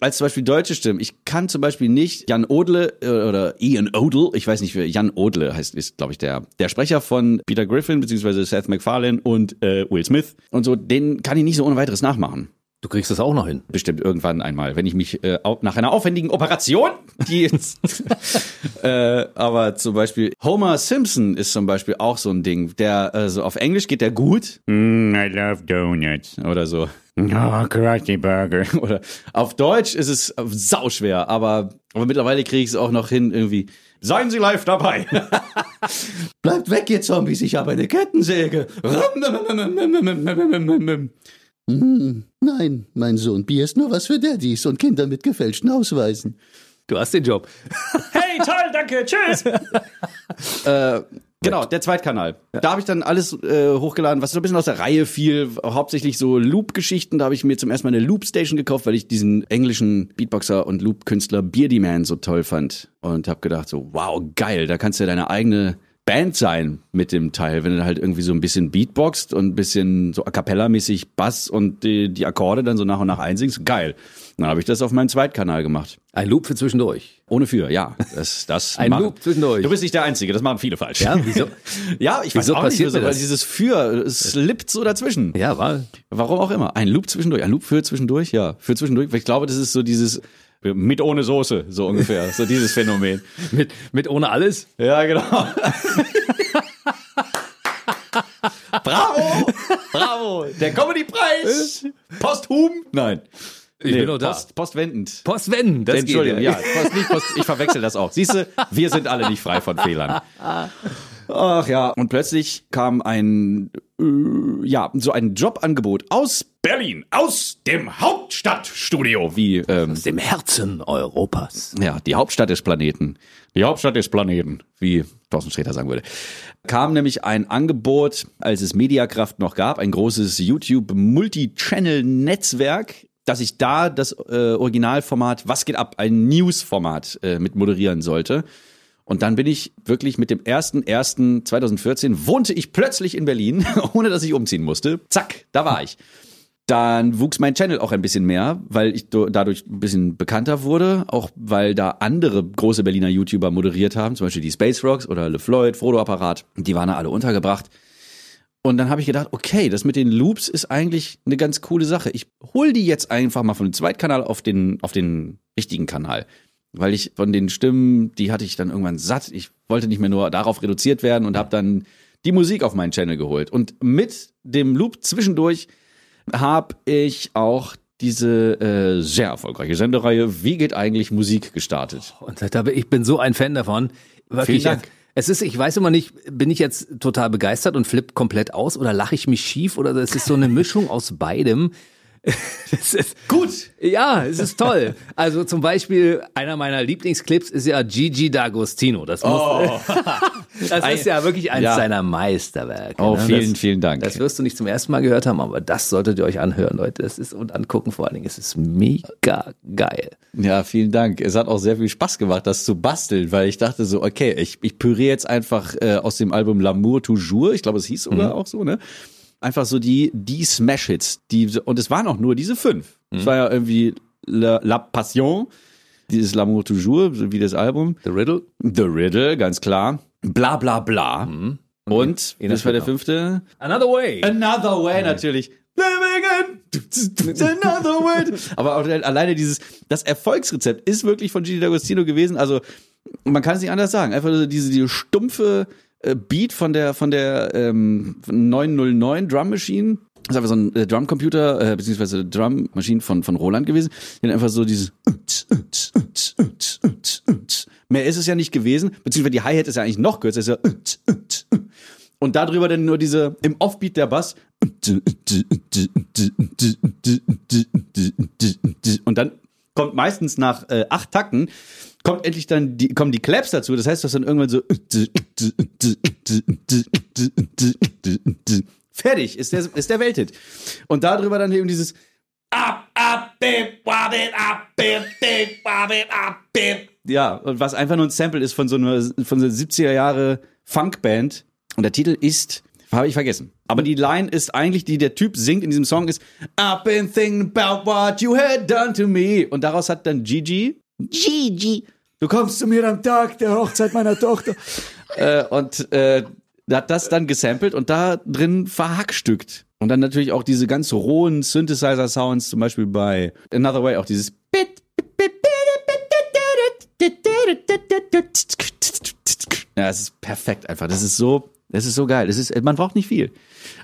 als zum Beispiel deutsche Stimmen. Ich kann zum Beispiel nicht Jan Odle äh, oder Ian Odle, ich weiß nicht, wer Jan Odle heißt, ist, glaube ich, der, der Sprecher von Peter Griffin, beziehungsweise Seth MacFarlane und äh, Will Smith. Und so, den kann ich nicht so ohne weiteres nachmachen. Du kriegst das auch noch hin. Bestimmt irgendwann einmal, wenn ich mich äh, nach einer aufwendigen Operation, die jetzt, äh, aber zum Beispiel Homer Simpson ist zum Beispiel auch so ein Ding, der also auf Englisch geht der gut Mm, I love donuts. oder so Oh, Krusty Burger. oder auf Deutsch ist es sauschwer, aber aber mittlerweile kriege ich es auch noch hin irgendwie. Seien Sie live dabei. Bleibt weg, ihr Zombies, ich habe eine Kettensäge. Hm, nein, mein Sohn, Bier ist nur was für Daddys und Kinder mit gefälschten Ausweisen. Du hast den Job. Hey, toll, danke, tschüss. Genau, der Zweitkanal. Da habe ich dann alles äh, hochgeladen, was so ein bisschen aus der Reihe fiel, hauptsächlich so Loop-Geschichten. Da habe ich mir zum ersten Mal eine Loop-Station gekauft, weil ich diesen englischen Beatboxer und Loop-Künstler Beardy Man so toll fand. Und habe gedacht so, wow, geil, da kannst du ja deine eigene Band sein mit dem Teil, wenn du halt irgendwie so ein bisschen Beatboxt und ein bisschen so a cappella-mäßig Bass und die, die Akkorde dann so nach und nach einsingst. Geil. Dann habe ich das auf meinem Zweitkanal gemacht. Ein Loop für zwischendurch. Ohne für, ja. Das, das Ein machen- Loop zwischendurch. Du bist nicht der Einzige, das machen viele falsch. Ja, wieso? Ja, ich weiß Wieso auch nicht, wieso, weil dieses für, slippt so dazwischen. Ja, war. Warum auch immer. Ein Loop zwischendurch, ein Loop für zwischendurch, ja, für zwischendurch. Weil ich glaube, das ist so dieses mit ohne Soße, so ungefähr, so dieses Phänomen. Mit, mit ohne alles? Ja, genau. bravo, bravo, der Comedy-Preis, posthum, nein. Ich bin noch da. Post, postwendend. Postwenden, das Entschuldigung, geht. ja, Post, nicht Post, ich verwechsel das auch. Siehst du, wir sind alle nicht frei von Fehlern. Ach ja, und plötzlich kam ein, äh, ja, so ein Jobangebot aus Berlin, aus dem Hauptstadtstudio, wie, ähm, Aus dem Herzen Europas. ja, die Hauptstadt des Planeten. Die Hauptstadt des Planeten, wie Thorsten Sträter sagen würde. Kam nämlich ein Angebot, als es Mediakraft noch gab, ein großes YouTube-Multi-Channel-Netzwerk, dass ich da das äh, Originalformat Was geht ab, ein News-Format äh, mit moderieren sollte. Und dann bin ich wirklich mit dem 1.1.2014 wohnte ich plötzlich in Berlin, ohne dass ich umziehen musste. Zack, da war ich. Dann wuchs mein Channel auch ein bisschen mehr, weil ich dadurch ein bisschen bekannter wurde, auch weil da andere große Berliner YouTuber moderiert haben, zum Beispiel die Space Rocks oder LeFloid, Frodo Apparat, die waren da alle untergebracht. Und dann habe ich gedacht, okay, das mit den Loops ist eigentlich eine ganz coole Sache. Ich hol die jetzt einfach mal von dem Zweitkanal auf den, auf den richtigen Kanal. Weil ich von den Stimmen, die hatte ich dann irgendwann satt. Ich wollte nicht mehr nur darauf reduziert werden und habe dann die Musik auf meinen Channel geholt. Und mit dem Loop zwischendurch habe ich auch diese äh, sehr erfolgreiche Sendereihe Wie geht eigentlich Musik gestartet. Und da bin- ich bin so ein Fan davon. Wirklich. Vielen Dank. Es ist, ich weiß immer nicht, bin ich jetzt total begeistert und flipp komplett aus oder lache ich mich schief oder es ist so eine Mischung aus beidem. Das ist, Gut. ja, es ist toll. Also zum Beispiel einer meiner Lieblingsclips ist ja Gigi D'Agostino. Das, muss, das ist ja wirklich eines Ja. seiner Meisterwerke. Oh, ne? vielen, das, vielen Dank. Das wirst du nicht zum ersten Mal gehört haben, aber das solltet ihr euch anhören, Leute. Das ist und angucken vor allen Dingen. Es ist mega geil. Ja, vielen Dank. Es hat auch sehr viel Spaß gemacht, das zu basteln, weil ich dachte so, okay, ich, ich püriere jetzt einfach äh, aus dem Album L'amour toujours, ich glaube, es hieß sogar auch so, ne? Einfach so die, die Smash-Hits. Die, und es waren auch nur diese fünf. Es war ja irgendwie La, La Passion, dieses L'amour toujours, wie das Album. The Riddle. The Riddle, ganz klar. Bla bla bla. Und, Ina das war der fünfte. Another Way. Another Way natürlich. Living in another way. Aber auch alleine dieses, das Erfolgsrezept ist wirklich von Gigi D'Agostino gewesen. Also man kann es nicht anders sagen. Einfach diese, diese stumpfe Beat von der von der ähm, von 909 Drum Machine. Das ist einfach so ein äh, Drumcomputer, äh, beziehungsweise Drum Machine von, von Roland gewesen. Die einfach so dieses Mehr ist es ja nicht gewesen, beziehungsweise die Hi-Hat ist ja eigentlich noch kürzer, ist ja und darüber dann nur diese, im Offbeat der Bass. Und dann kommt meistens nach äh, acht Takten, kommt endlich dann die, kommen die Claps dazu. Das heißt, dass dann irgendwann so fertig ist der, ist der Welthit. Und darüber dann eben dieses. Ja, und was einfach nur ein Sample ist von so einer, von so einer 70er Jahre Funkband. Und der Titel ist, habe ich vergessen. Aber die Line ist eigentlich, die der Typ singt in diesem Song, ist I've been thinking about what you had done to me. Und daraus hat dann Gigi, Gigi. Du kommst zu mir am Tag der Hochzeit meiner Tochter. äh, und äh, hat das dann gesampelt und da drin verhackstückt. Und dann natürlich auch diese ganz rohen Synthesizer-Sounds, zum Beispiel bei Another Way, auch dieses Ja, es ist perfekt einfach. Das ist so, das ist so geil. Das ist, man braucht nicht viel.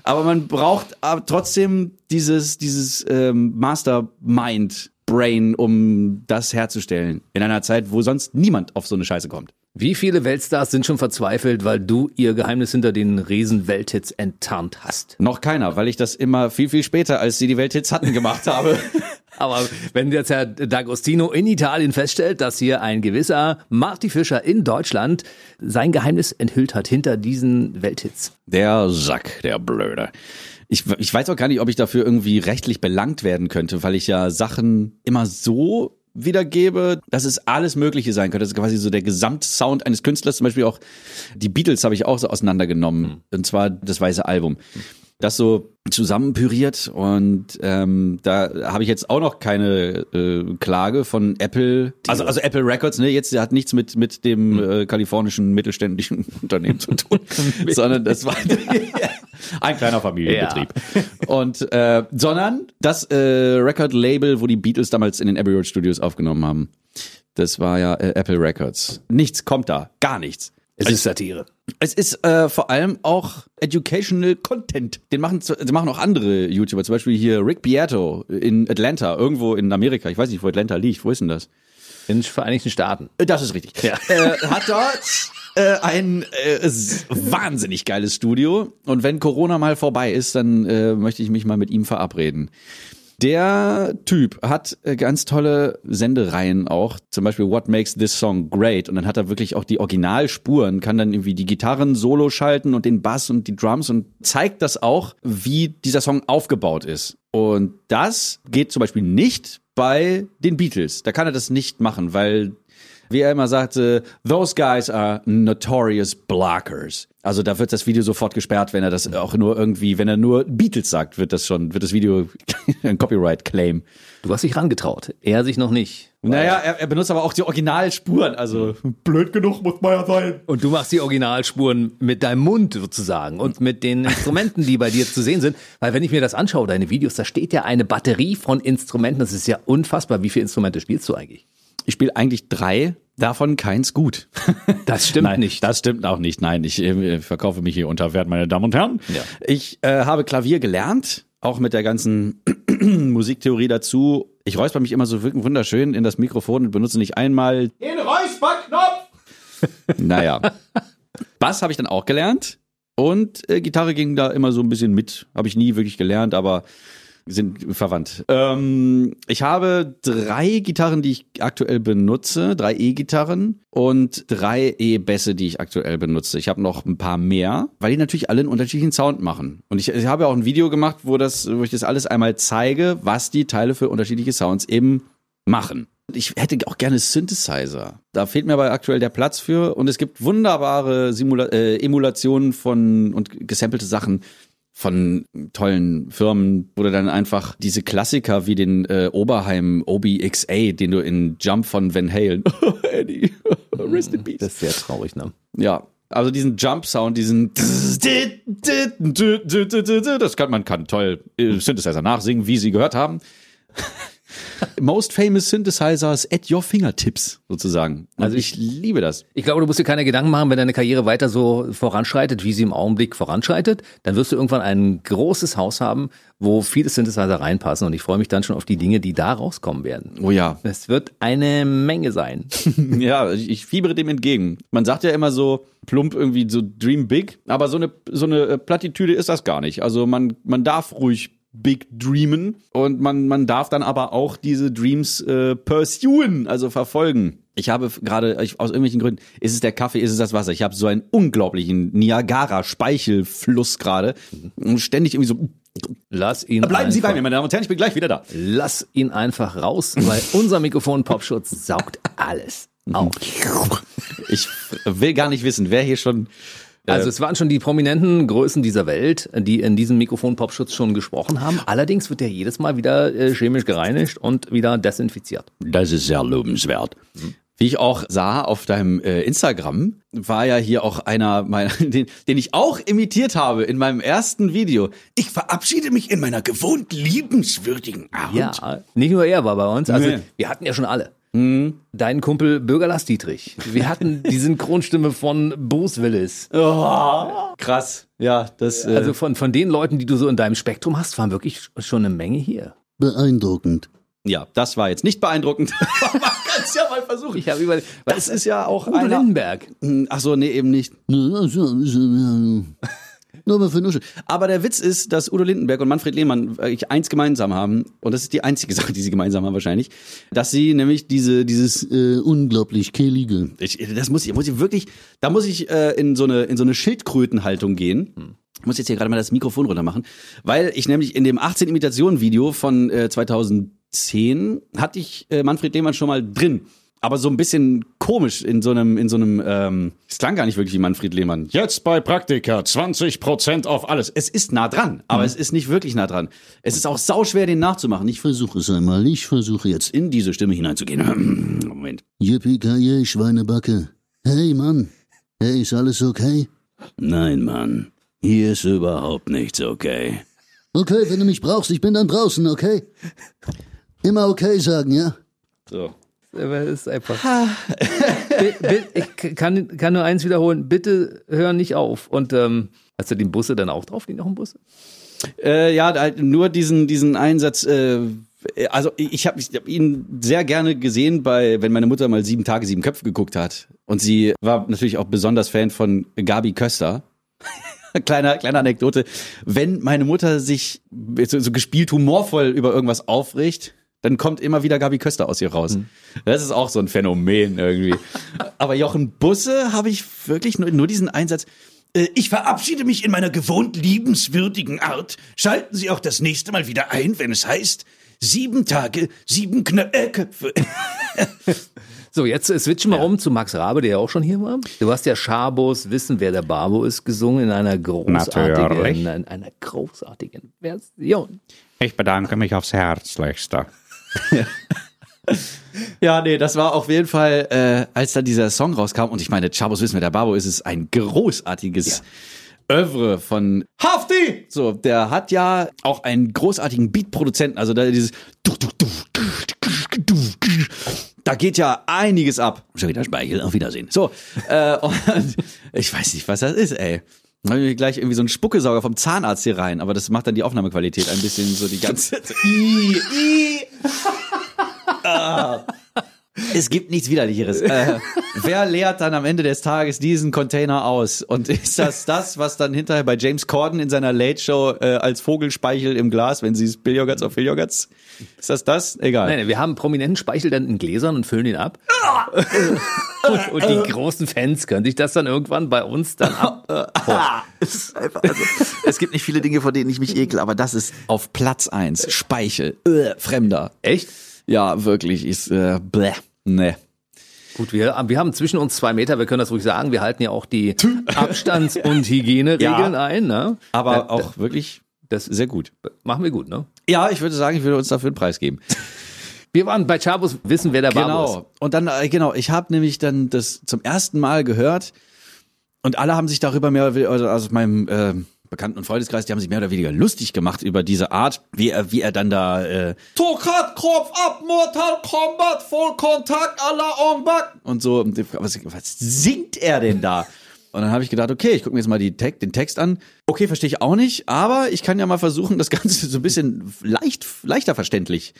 Aber man braucht aber trotzdem dieses, dieses ähm, Mastermind Brain, um das herzustellen. In einer Zeit, wo sonst niemand auf so eine Scheiße kommt. Wie viele Weltstars sind schon verzweifelt, weil du ihr Geheimnis hinter den Riesen-Welthits enttarnt hast? Noch keiner, weil ich das immer viel, viel später, als sie die Welthits hatten, gemacht habe. Aber wenn jetzt Herr D'Agostino in Italien feststellt, dass hier ein gewisser Marty Fischer in Deutschland sein Geheimnis enthüllt hat hinter diesen Welthits. Der Sack, der Blöde. Ich, ich weiß auch gar nicht, ob ich dafür irgendwie rechtlich belangt werden könnte, weil ich ja Sachen immer so wiedergebe, dass es alles Mögliche sein könnte. Das ist quasi so der Gesamtsound eines Künstlers. Zum Beispiel auch die Beatles habe ich auch so auseinandergenommen. Und zwar das weiße Album. Das so zusammenpüriert und ähm, da habe ich jetzt auch noch keine äh, Klage von Apple, also also Apple Records, ne, jetzt hat nichts mit mit dem äh, kalifornischen mittelständischen Unternehmen zu tun, sondern das war ein kleiner Familienbetrieb. Und äh, sondern das äh, Record-Label, wo die Beatles damals in den Abbey Road Studios aufgenommen haben. Das war ja äh, Apple Records. Nichts kommt da, gar nichts. Es ist Satire. Es ist äh, vor allem auch educational Content. Den machen, den machen auch andere YouTuber. Zum Beispiel hier Rick Beato in Atlanta, irgendwo in Amerika. Ich weiß nicht, wo Atlanta liegt. Wo ist denn das? In den Vereinigten Staaten. Äh, Das ist richtig. Äh, hat dort äh, ein äh, wahnsinnig geiles Studio. Und wenn Corona mal vorbei ist, dann äh, möchte ich mich mal mit ihm verabreden. Der Typ hat äh, ganz tolle Sendereien auch, zum Beispiel What Makes This Song Great. Und dann hat er wirklich auch die Originalspuren, kann dann irgendwie die Gitarren solo schalten und den Bass und die Drums und zeigt das auch, wie dieser Song aufgebaut ist. Und das geht zum Beispiel nicht bei den Beatles. Da kann er das nicht machen, weil wie er immer sagte, those guys are notorious blockers. Also da wird das Video sofort gesperrt, wenn er das auch nur irgendwie, wenn er nur Beatles sagt, wird das schon, wird das Video ein Copyright-Claim. Du hast dich rangetraut. Er sich noch nicht. Naja, er, er benutzt aber auch die Originalspuren, also blöd genug muss man ja sein. Und du machst die Originalspuren mit deinem Mund sozusagen und mit den Instrumenten, die bei dir zu sehen sind. Weil wenn ich mir das anschaue, deine Videos, da steht ja eine Batterie von Instrumenten. Das ist ja unfassbar. Wie viele Instrumente spielst du eigentlich? Ich spiele eigentlich drei, davon keins gut. Das stimmt Nein, nicht. Das stimmt auch nicht. Nein, ich äh, verkaufe mich hier unter Wert, meine Damen und Herren. Ja. Ich äh, habe Klavier gelernt, auch mit der ganzen Musiktheorie dazu. Ich räusper mich immer so wirklich wunderschön in das Mikrofon und benutze nicht einmal Den Räusperknopf! Naja. Bass habe ich dann auch gelernt. Und äh, Gitarre ging da immer so ein bisschen mit. Habe ich nie wirklich gelernt, aber sind verwandt. Ähm, ich habe drei Gitarren, die ich aktuell benutze, drei E-Gitarren und drei E-Bässe, die ich aktuell benutze. Ich habe noch ein paar mehr, weil die natürlich alle einen unterschiedlichen Sound machen. Und ich, ich habe auch ein Video gemacht, wo das, wo ich das alles einmal zeige, was die Teile für unterschiedliche Sounds eben machen. Ich hätte auch gerne Synthesizer. Da fehlt mir aber aktuell der Platz für. Und es gibt wunderbare Simula äh, Emulationen von und gesampelte Sachen von tollen Firmen, wo du dann einfach diese Klassiker wie den äh, Oberheim OBXA, den du in Jump von Van Halen, Eddie, rest in peace. Das ist sehr traurig, ne? Ja, also diesen Jump-Sound, diesen das kann man kann toll äh, Synthesizer nachsingen, wie sie gehört haben. Most famous Synthesizers at your fingertips sozusagen. Also ich liebe das. Ich glaube, du musst dir keine Gedanken machen, wenn deine Karriere weiter so voranschreitet, wie sie im Augenblick voranschreitet, dann wirst du irgendwann ein großes Haus haben, wo viele Synthesizer reinpassen und ich freue mich dann schon auf die Dinge, die da rauskommen werden. Oh ja. Es wird eine Menge sein. Ja, ich, ich fiebere dem entgegen. Man sagt ja immer so plump irgendwie so Dream Big, aber so eine so eine Plattitüde ist das gar nicht. Also man man darf ruhig Big Dreamen und man man darf dann aber auch diese Dreams äh, pursuen, also verfolgen. Ich habe gerade aus irgendwelchen Gründen, ist es der Kaffee, ist es das Wasser. Ich habe so einen unglaublichen Niagara Speichelfluss gerade und ständig irgendwie so Lass ihn bleiben Sie einfach, bei mir, meine Damen und Herren, ich bin gleich wieder da. Lass ihn einfach raus, weil unser Mikrofon Popschutz saugt alles auf. Ich will gar nicht wissen, wer hier schon Also es waren schon die prominenten Größen dieser Welt, die in diesem Mikrofon Popschutz schon gesprochen haben. Allerdings wird der jedes Mal wieder äh, chemisch gereinigt und wieder desinfiziert. Das ist sehr lobenswert. Wie ich auch sah auf deinem äh, Instagram, war ja hier auch einer meiner, den, den ich auch imitiert habe in meinem ersten Video. Ich verabschiede mich in meiner gewohnt liebenswürdigen Art. Ja, nicht nur er war bei uns. Also Nee. wir hatten ja schon alle. Dein Kumpel Bürgerlass Dietrich. Wir hatten die Synchronstimme von Bruce Willis. Krass. Ja, das. Äh, Also von, von den Leuten, die du so in deinem Spektrum hast, waren wirklich schon eine Menge hier. Beeindruckend. ja, das war jetzt nicht beeindruckend. Aber Man kann es ja mal versuchen. Ich habe über Das ist ja auch Udo einer. Lindenberg. Ach so, nee, eben nicht. Nur mal für Nusche. Aber der Witz ist, dass Udo Lindenberg und Manfred Lehmann eigentlich eins gemeinsam haben. Und das ist die einzige Sache, die sie gemeinsam haben wahrscheinlich. Dass sie nämlich diese, dieses Äh, unglaublich kehlige. Ich, das muss ich, muss ich wirklich, da muss ich äh, in so eine in so eine Schildkrötenhaltung gehen. Ich muss jetzt hier gerade mal das Mikrofon runter machen, weil ich nämlich in dem 18 Imitationen Video von äh, 2010 hatte ich äh, Manfred Lehmann schon mal drin. Aber so ein bisschen komisch in so einem, in so einem, ähm, es klang gar nicht wirklich wie Manfred Lehmann. Jetzt bei Praktika 20% auf alles. Es ist nah dran, aber es ist nicht wirklich nah dran. Es ist auch sauschwer, den nachzumachen. Ich Ich versuche es einmal. Ich versuche jetzt. in diese Stimme hineinzugehen. Moment. Yippie Schweinebacke. Hey Mann. Hey, ist alles okay? Nein, Mann. Hier ist überhaupt nichts okay. Okay, wenn du mich brauchst, ich bin dann draußen, okay? Immer okay sagen, ja? So. Das ist einfach. Ich kann, kann nur eins wiederholen. Bitte hör nicht auf. Und ähm, hast du den Busse dann auch drauf? Die noch im Busse? Äh, ja, halt nur diesen diesen Einsatz. Äh, also ich habe ich hab ihn sehr gerne gesehen bei, wenn meine Mutter mal sieben Tage sieben Köpfe geguckt hat. Und sie war natürlich auch besonders Fan von Gabi Köster. kleiner kleine Anekdote. Wenn meine Mutter sich so, so gespielt humorvoll über irgendwas aufregt, dann kommt immer wieder Gabi Köster aus ihr raus. Das ist auch so ein Phänomen irgendwie. Aber Jochen Busse habe ich wirklich nur, nur diesen Einsatz. Äh, Ich verabschiede mich in meiner gewohnt liebenswürdigen Art. Schalten Sie auch das nächste Mal wieder ein, wenn es heißt, sieben Tage, sieben Knö äh, Köpfe. So, jetzt äh, switchen wir um zu Max Rabe, der ja auch schon hier war. Du hast ja Schabos Wissen, wer der Babo ist, gesungen in einer großartigen, in einer großartigen Version. Ich bedanke mich aufs Herzlichste. Ja, nee, das war auf jeden Fall, äh, als dann dieser Song rauskam und ich meine, Chabos Wissen mit der Babo ist es ein großartiges Övre von Hafti. So, der hat ja auch einen großartigen Beat-Produzenten, also da dieses da geht ja einiges ab. Schon wieder Speichel, auf Wiedersehen. So, äh, und ich weiß nicht, was das ist, ey. Dann hab ich mir gleich irgendwie so einen Spuckesauger vom Zahnarzt hier rein, aber das macht dann die Aufnahmequalität ein bisschen so die ganze I, I. Ah. Es gibt nichts Widerlicheres. Äh, wer leert dann am Ende des Tages diesen Container aus? Und ist das das, was dann hinterher bei James Corden in seiner Late Show äh, als Vogelspeichel im Glas, wenn sie es Billiogats auf Billiogats? Ist das das? Egal. Nein, nein, wir haben prominenten Speichel dann in Gläsern und füllen ihn ab. und, und die großen Fans können sich das dann irgendwann bei uns dann ab. Es, also, es gibt nicht viele Dinge, vor denen ich mich ekel, aber das ist auf Platz eins. Speichel. Äh, Fremder. Echt? Ja, wirklich. Ist, äh, bleh. Nee. Gut, wir, wir haben zwischen uns zwei Meter, wir können das ruhig sagen. Wir halten ja auch die Abstands- und Hygieneregeln Ja. ein. Ne? Aber Ja, auch wirklich das sehr gut. machen wir gut, ne? Ja, ich würde sagen, ich würde uns dafür einen Preis geben. Wir waren bei Chabos, wissen, wer der Barbo ist. Genau. Und dann, äh, genau, ich habe nämlich dann das zum ersten Mal gehört und alle haben sich darüber mehr also aus meinem äh, Bekannten- und Freundeskreis, die haben sich mehr oder weniger lustig gemacht über diese Art, wie er, wie er dann da äh, Tokat, Kopf ab, Mortal Kombat, Vollkontakt, à la Ongbak und so. Was, was singt er denn da? Und dann habe ich gedacht, okay, ich gucke mir jetzt mal die Te den Text an. Okay, verstehe ich auch nicht, aber ich kann ja mal versuchen, das Ganze so ein bisschen leicht, leichter verständlich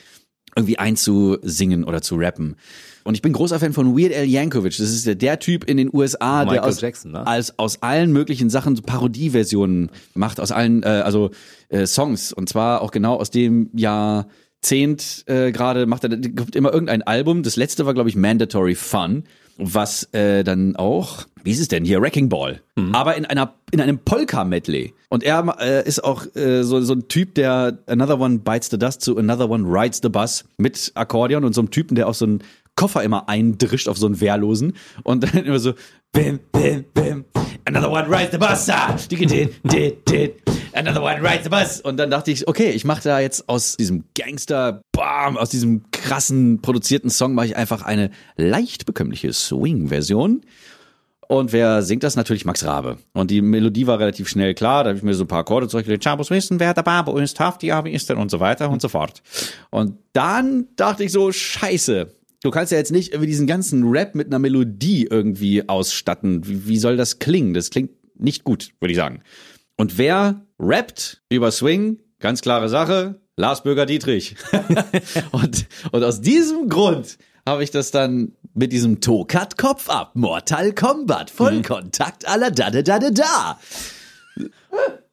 irgendwie einzusingen oder zu rappen. Und ich bin großer Fan von Weird Al Yankovic. Das ist der, der Typ in den USA, der Michael aus, Jackson, ne? als, aus allen möglichen Sachen so Parodieversionen macht, aus allen, äh, also äh, Songs. Und zwar auch genau aus dem Jahrzehnt äh, gerade macht er, kommt immer irgendein Album. Das letzte war, glaube ich, Mandatory Fun, was äh, dann auch, wie ist es denn hier, Wrecking Ball, aber in einer in einem Polka-Medley. Und er äh, ist auch äh, so, so ein Typ, der Another One Bites the Dust zu Another One Rides the Bus mit Akkordeon und so einem Typen, der auch so einen Koffer immer eindrischt auf so einen Wehrlosen. Und dann immer so bim, bim, bim, Another One Rides the Bus, ah, dicke, dit, dit, dit, Another One Rides the Bus. Und dann dachte ich, okay, ich mache da jetzt aus diesem Gangster, bam, aus diesem krassen produzierten Song mache ich einfach eine leicht bekömmliche Swing-Version. Und wer singt das? Natürlich Max Rabe. Und die Melodie war relativ schnell klar. Da habe ich mir so ein paar Akkorde zurückgelegt. Chabos wissen, wer der Barbo ist, Hafti ist denn und so weiter und so fort. Und dann dachte ich so, scheiße. Du kannst ja jetzt nicht irgendwie diesen ganzen Rap mit einer Melodie irgendwie ausstatten. Wie, wie soll das klingen? Das klingt nicht gut, würde ich sagen. Und wer rappt über Swing? Ganz klare Sache. Lars Bürger Dietrich. und, und aus diesem Grund habe ich das dann mit diesem Tokat Kopf ab, Mortal Kombat, Vollkontakt aller da da da da da.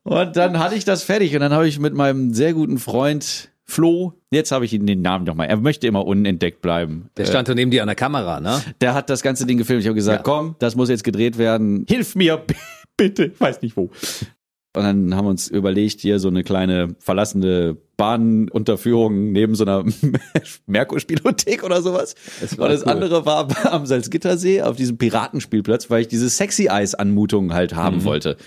Und dann hatte ich das fertig und dann habe ich mit meinem sehr guten Freund Flo, jetzt habe ich ihn den Namen nochmal, er möchte immer unentdeckt bleiben. Der stand da neben dir an der Kamera, ne? Der hat das ganze Ding gefilmt. Ich habe gesagt, komm, das muss jetzt gedreht werden. Hilf mir, bitte. Ich weiß nicht wo. Und dann haben wir uns überlegt, hier so eine kleine verlassene Bahnunterführung neben so einer Merkur-Spielothek oder sowas. Das und das cool. andere war am Salzgittersee auf diesem Piratenspielplatz, weil ich diese Sexy-Eyes-Anmutung halt haben Mhm. wollte.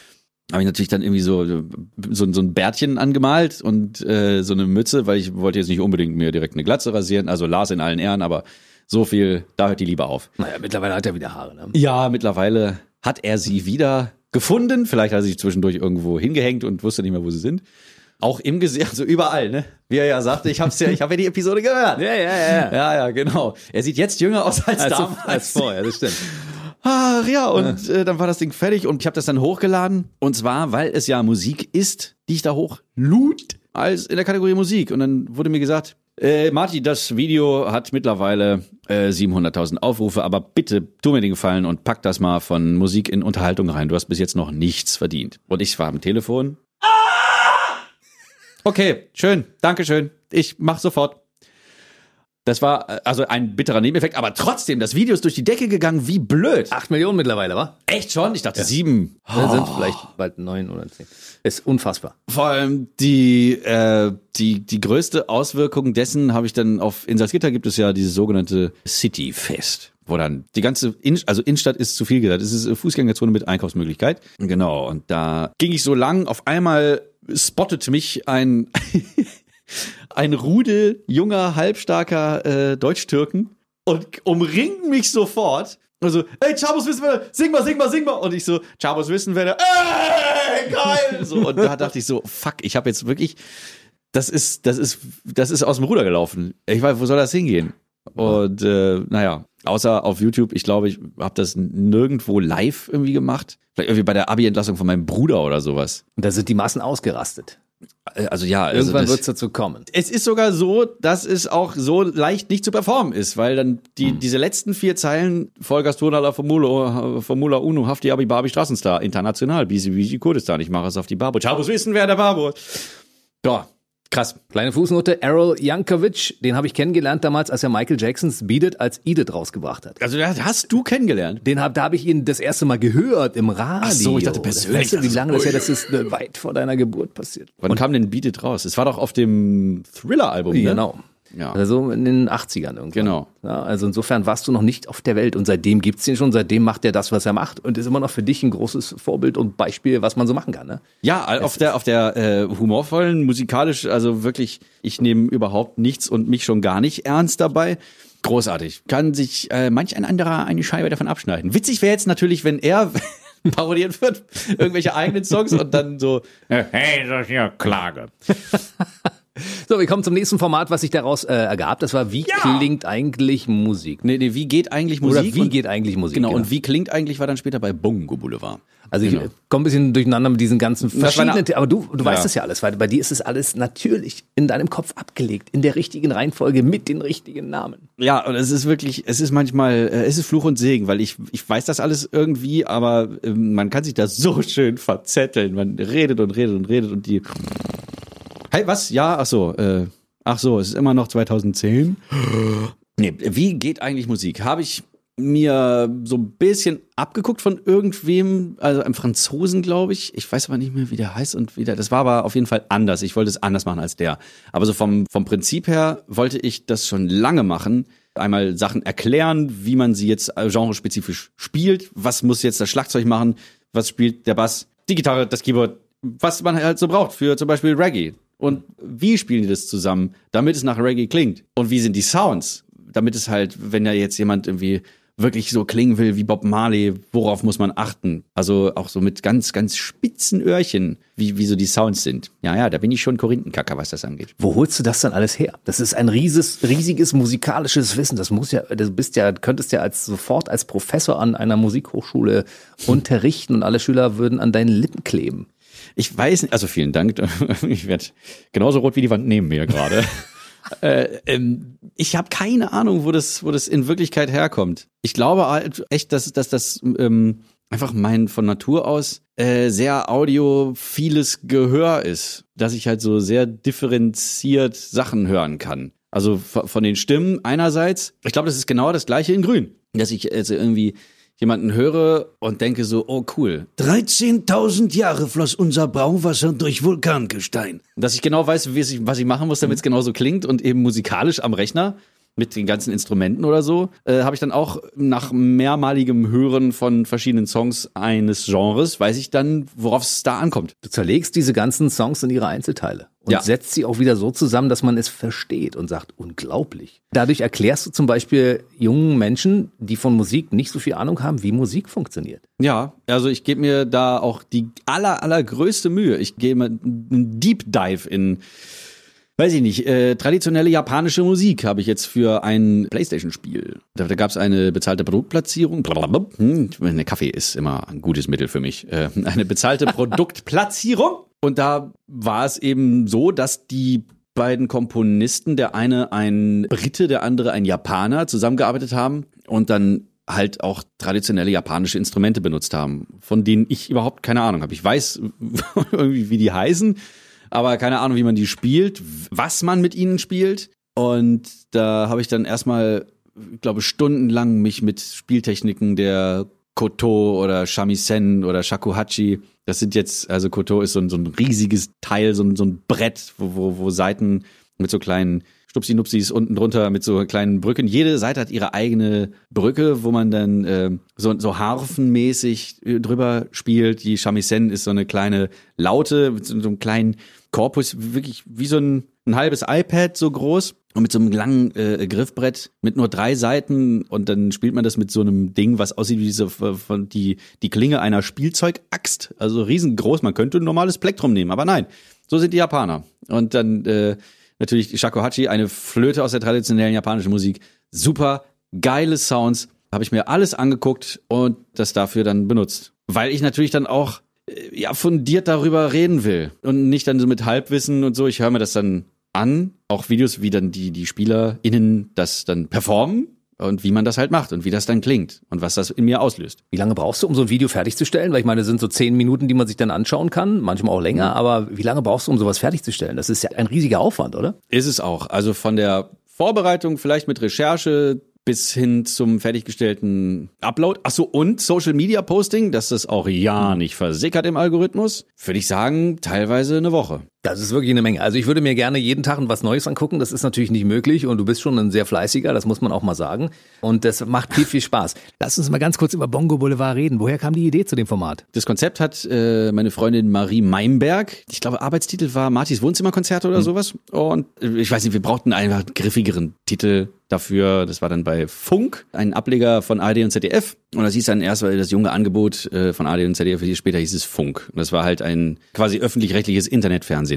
Habe ich natürlich dann irgendwie so, so, so ein Bärtchen angemalt und äh, so eine Mütze, weil ich wollte jetzt nicht unbedingt mir direkt eine Glatze rasieren. Also Lars in allen Ehren, aber so viel, da hört die Liebe auf. Naja, mittlerweile hat er wieder Haare, ne? Ja, mittlerweile hat er sie wieder gefunden. Vielleicht hat er sich zwischendurch irgendwo hingehängt und wusste nicht mehr, wo sie sind. Auch im Gesicht, also überall, ne? Wie er ja sagte, ich hab's ja, ich habe ja die Episode gehört. Ja, ja, ja. Ja, ja, genau. Er sieht jetzt jünger aus als, Als, damals. als vorher, das stimmt. Ach ja, und äh, dann war das Ding fertig und ich habe das dann hochgeladen. Und zwar, weil es ja Musik ist, die ich da hochlud, als in der Kategorie Musik. Und dann wurde mir gesagt, äh, Marti, das Video hat mittlerweile äh, 700.000 Aufrufe, aber bitte tu mir den Gefallen und pack das mal von Musik in Unterhaltung rein. Du hast bis jetzt noch nichts verdient. Und ich war am Telefon. Okay, schön, danke schön. Ich mach sofort. Das war äh, also ein bitterer Nebeneffekt, aber trotzdem, das Video ist durch die Decke gegangen, wie blöd. Acht Millionen mittlerweile, wa? Echt schon? Ich dachte sieben. Dann sind vielleicht bald neun oder zehn. Ist unfassbar. Vor allem die, äh, die, die größte Auswirkung dessen habe ich dann auf, in Salzgitter gibt es ja dieses sogenannte City Fest. Wo dann die ganze, In also Innenstadt ist zu viel gesagt. Es ist eine Fußgängerzone mit Einkaufsmöglichkeit. Genau. Und da ging ich so lang, auf einmal spottet mich ein, ein Rudel junger, halbstarker äh, Deutsch-Türken und umringen mich sofort. Also, ey, Chabos wissen wir, sing mal, sing mal, sing mal. Und ich so, Chabos wissen wir, ey, geil. So, und da dachte ich so, fuck, ich habe jetzt wirklich, das ist, das ist, das ist aus dem Ruder gelaufen. Ich weiß, wo soll das hingehen? Und äh, naja, außer auf YouTube, ich glaube, ich habe das nirgendwo live irgendwie gemacht. Vielleicht irgendwie bei der Abi-Entlassung von meinem Bruder oder sowas. Und da sind die Massen ausgerastet. Äh, Also ja, also Irgendwann wird es dazu kommen. Es ist sogar so, dass es auch so leicht nicht zu performen ist, weil dann die, Hm. diese letzten vier Zeilen Vollgas Tonala Formula, Formula Uno, Hafti Abi Babi Straßenstar, international, Bisi Bisi Kurdistan, ich mache es auf die Babo. Chabos wissen, wer der ist. Ja, krass. Kleine Fußnote, Errol Jankovic, den habe ich kennengelernt damals, als er Michael Jacksons Beat It als Edith rausgebracht hat. Also hast du kennengelernt. Den hab, da habe ich ihn das erste Mal gehört im Radio. Ach so, ich dachte persönlich, Das weißt du, wie lange das her, das ist weit vor deiner Geburt passiert. Wann kam denn Beat It raus? Es war doch auf dem Thriller-Album, ne? Genau. Ja. Also in den 80ern irgendwann. Genau. Ja, also insofern warst du noch nicht auf der Welt und seitdem gibt's den schon, seitdem macht er das, was er macht und ist immer noch für dich ein großes Vorbild und Beispiel, was man so machen kann. Ne? Ja, auf der auf der äh, humorvollen, musikalisch, also wirklich, ich nehme überhaupt nichts und mich schon gar nicht ernst dabei. Großartig. Kann sich äh, manch ein anderer eine Scheibe davon abschneiden. Witzig wäre jetzt natürlich, wenn er parodiert wird, irgendwelche eigenen Songs und dann so, äh, hey, das ist ja Klage. So, wir kommen zum nächsten Format, was sich daraus äh, ergab. Das war, wie klingt eigentlich Musik? Nee, nee, wie geht eigentlich Musik? Oder wie und, geht eigentlich Musik? Genau, und wie klingt eigentlich war dann später bei Bongo Boulevard. Also ich Genau. äh, komme ein bisschen durcheinander mit diesen ganzen verschiedenen, aber du, du weißt Ja. das ja alles, weil bei dir ist es alles natürlich in deinem Kopf abgelegt, in der richtigen Reihenfolge mit den richtigen Namen. Ja, und es ist wirklich, es ist manchmal, äh, es ist Fluch und Segen, weil ich, ich weiß das alles irgendwie, aber ähm, man kann sich da so schön verzetteln. Man redet und redet und redet und die. Hey, was? Ja, ach so, äh, ach so, es ist immer noch 2010. Nee, wie geht eigentlich Musik? Habe ich mir so ein bisschen abgeguckt von irgendwem, also einem Franzosen, glaube ich. Ich weiß aber nicht mehr, wie der heißt und wie der. Das war aber auf jeden Fall anders. Ich wollte es anders machen als der. Aber so vom, vom Prinzip her wollte ich das schon lange machen. Einmal Sachen erklären, wie man sie jetzt äh, genrespezifisch spielt. Was muss jetzt das Schlagzeug machen? Was spielt der Bass? Die Gitarre, das Keyboard. Was man halt so braucht für zum Beispiel Reggae. Und wie spielen die das zusammen, damit es nach Reggae klingt? Und wie sind die Sounds? Damit es halt, wenn da jetzt jemand irgendwie wirklich so klingen will wie Bob Marley, worauf muss man achten? Also auch so mit ganz, ganz spitzen Öhrchen, wie, wie so die Sounds sind. Ja, ja, da bin ich schon Korinthenkacker, was das angeht. Wo holst du das dann alles her? Das ist ein rieses, riesiges musikalisches Wissen. Das muss ja, du bist ja, könntest ja als sofort als Professor an einer Musikhochschule unterrichten und alle Schüler würden an deinen Lippen kleben. Ich weiß nicht, also vielen Dank. Ich werde genauso rot wie die Wand neben mir gerade. äh, ähm, ich habe keine Ahnung, wo das, wo das in Wirklichkeit herkommt. Ich glaube halt echt, dass, dass das ähm, einfach mein von Natur aus äh, sehr audiophiles Gehör ist, dass ich halt so sehr differenziert Sachen hören kann. Also von den Stimmen einerseits, ich glaube, das ist genau das gleiche in Grün, dass ich also irgendwie jemanden höre und denke so, oh cool, 13.000 Jahre floss unser Brauwasser durch Vulkangestein. dass ich genau weiß, wie ich, was ich machen muss, damit es genauso klingt und eben musikalisch am Rechner mit den ganzen Instrumenten oder so, äh, habe ich dann auch nach mehrmaligem Hören von verschiedenen Songs eines Genres, weiß ich dann, worauf es da ankommt. Du zerlegst diese ganzen Songs in ihre Einzelteile und Ja. setzt sie auch wieder so zusammen, dass man es versteht und sagt, unglaublich. Dadurch erklärst du zum Beispiel jungen Menschen, die von Musik nicht so viel Ahnung haben, wie Musik funktioniert. Ja, also ich gebe mir da auch die aller, allergrößte Mühe. Ich gehe mal einen Deep Dive in, weiß ich nicht, äh, traditionelle japanische Musik habe ich jetzt für ein Playstation-Spiel. Da, da gab es eine bezahlte Produktplatzierung. Hm, der Kaffee ist immer ein gutes Mittel für mich. Äh, eine bezahlte Produktplatzierung. Und da war es eben so, dass die beiden Komponisten, der eine ein Brite, der andere ein Japaner, zusammengearbeitet haben und dann halt auch traditionelle japanische Instrumente benutzt haben, von denen ich überhaupt keine Ahnung habe. Ich weiß irgendwie, wie die heißen, aber keine Ahnung, wie man die spielt, was man mit ihnen spielt. Und da habe ich dann erstmal, ich glaube, stundenlang mich mit Spieltechniken der Koto oder Shamisen oder Shakuhachi. Das sind jetzt, also Koto ist so ein, so ein riesiges Teil, so ein, so ein Brett, wo, wo, wo Seiten mit so kleinen Stupsi-Nupsis unten drunter mit so kleinen Brücken. Jede Seite hat ihre eigene Brücke, wo man dann äh, so, so harfenmäßig drüber spielt. Die Shamisen ist so eine kleine Laute mit so, so einem kleinen Korpus, wirklich wie so ein, ein halbes iPad so groß und mit so einem langen äh, Griffbrett mit nur drei Seiten und dann spielt man das mit so einem Ding, was aussieht wie diese von die die Klinge einer Spielzeugaxt, also riesengroß. Man könnte ein normales Plektrum nehmen, aber nein, so sind die Japaner. Und dann äh, natürlich Shakuhachi, eine Flöte aus der traditionellen japanischen Musik, super geile Sounds, habe ich mir alles angeguckt und das dafür dann benutzt. Weil ich natürlich dann auch äh, ja fundiert darüber reden will und nicht dann so mit Halbwissen und so. Ich höre mir das dann an, auch Videos, wie dann die die SpielerInnen das dann performen und wie man das halt macht und wie das dann klingt und was das in mir auslöst. Wie lange brauchst du, um so ein Video fertigzustellen? Weil ich meine, das sind so zehn Minuten, die man sich dann anschauen kann, manchmal auch länger, aber wie lange brauchst du, um sowas fertigzustellen? Das ist ja ein riesiger Aufwand, oder? Ist es auch. Also von der Vorbereitung, vielleicht mit Recherche bis hin zum fertiggestellten Upload. Ach so, und Social Media Posting, dass das auch ja nicht versickert im Algorithmus, würde ich sagen, teilweise eine Woche. Das ist wirklich eine Menge. Also ich würde mir gerne jeden Tag was Neues angucken. Das ist natürlich nicht möglich und du bist schon ein sehr fleißiger, das muss man auch mal sagen. Und das macht viel, viel Spaß. Lass uns mal ganz kurz über Bongo Boulevard reden. Woher kam die Idee zu dem Format? Das Konzept hat äh, meine Freundin Marie Meimberg. Ich glaube, Arbeitstitel war Martis Wohnzimmerkonzerte oder sowas. Und äh, ich weiß nicht, wir brauchten einfach einen griffigeren Titel dafür. Das war dann bei Funk, ein Ableger von ARD und ZDF. Und das hieß dann erst weil das junge Angebot äh, von ARD und ZDF, später hieß es Funk. Und das war halt ein quasi öffentlich-rechtliches Internetfernsehen.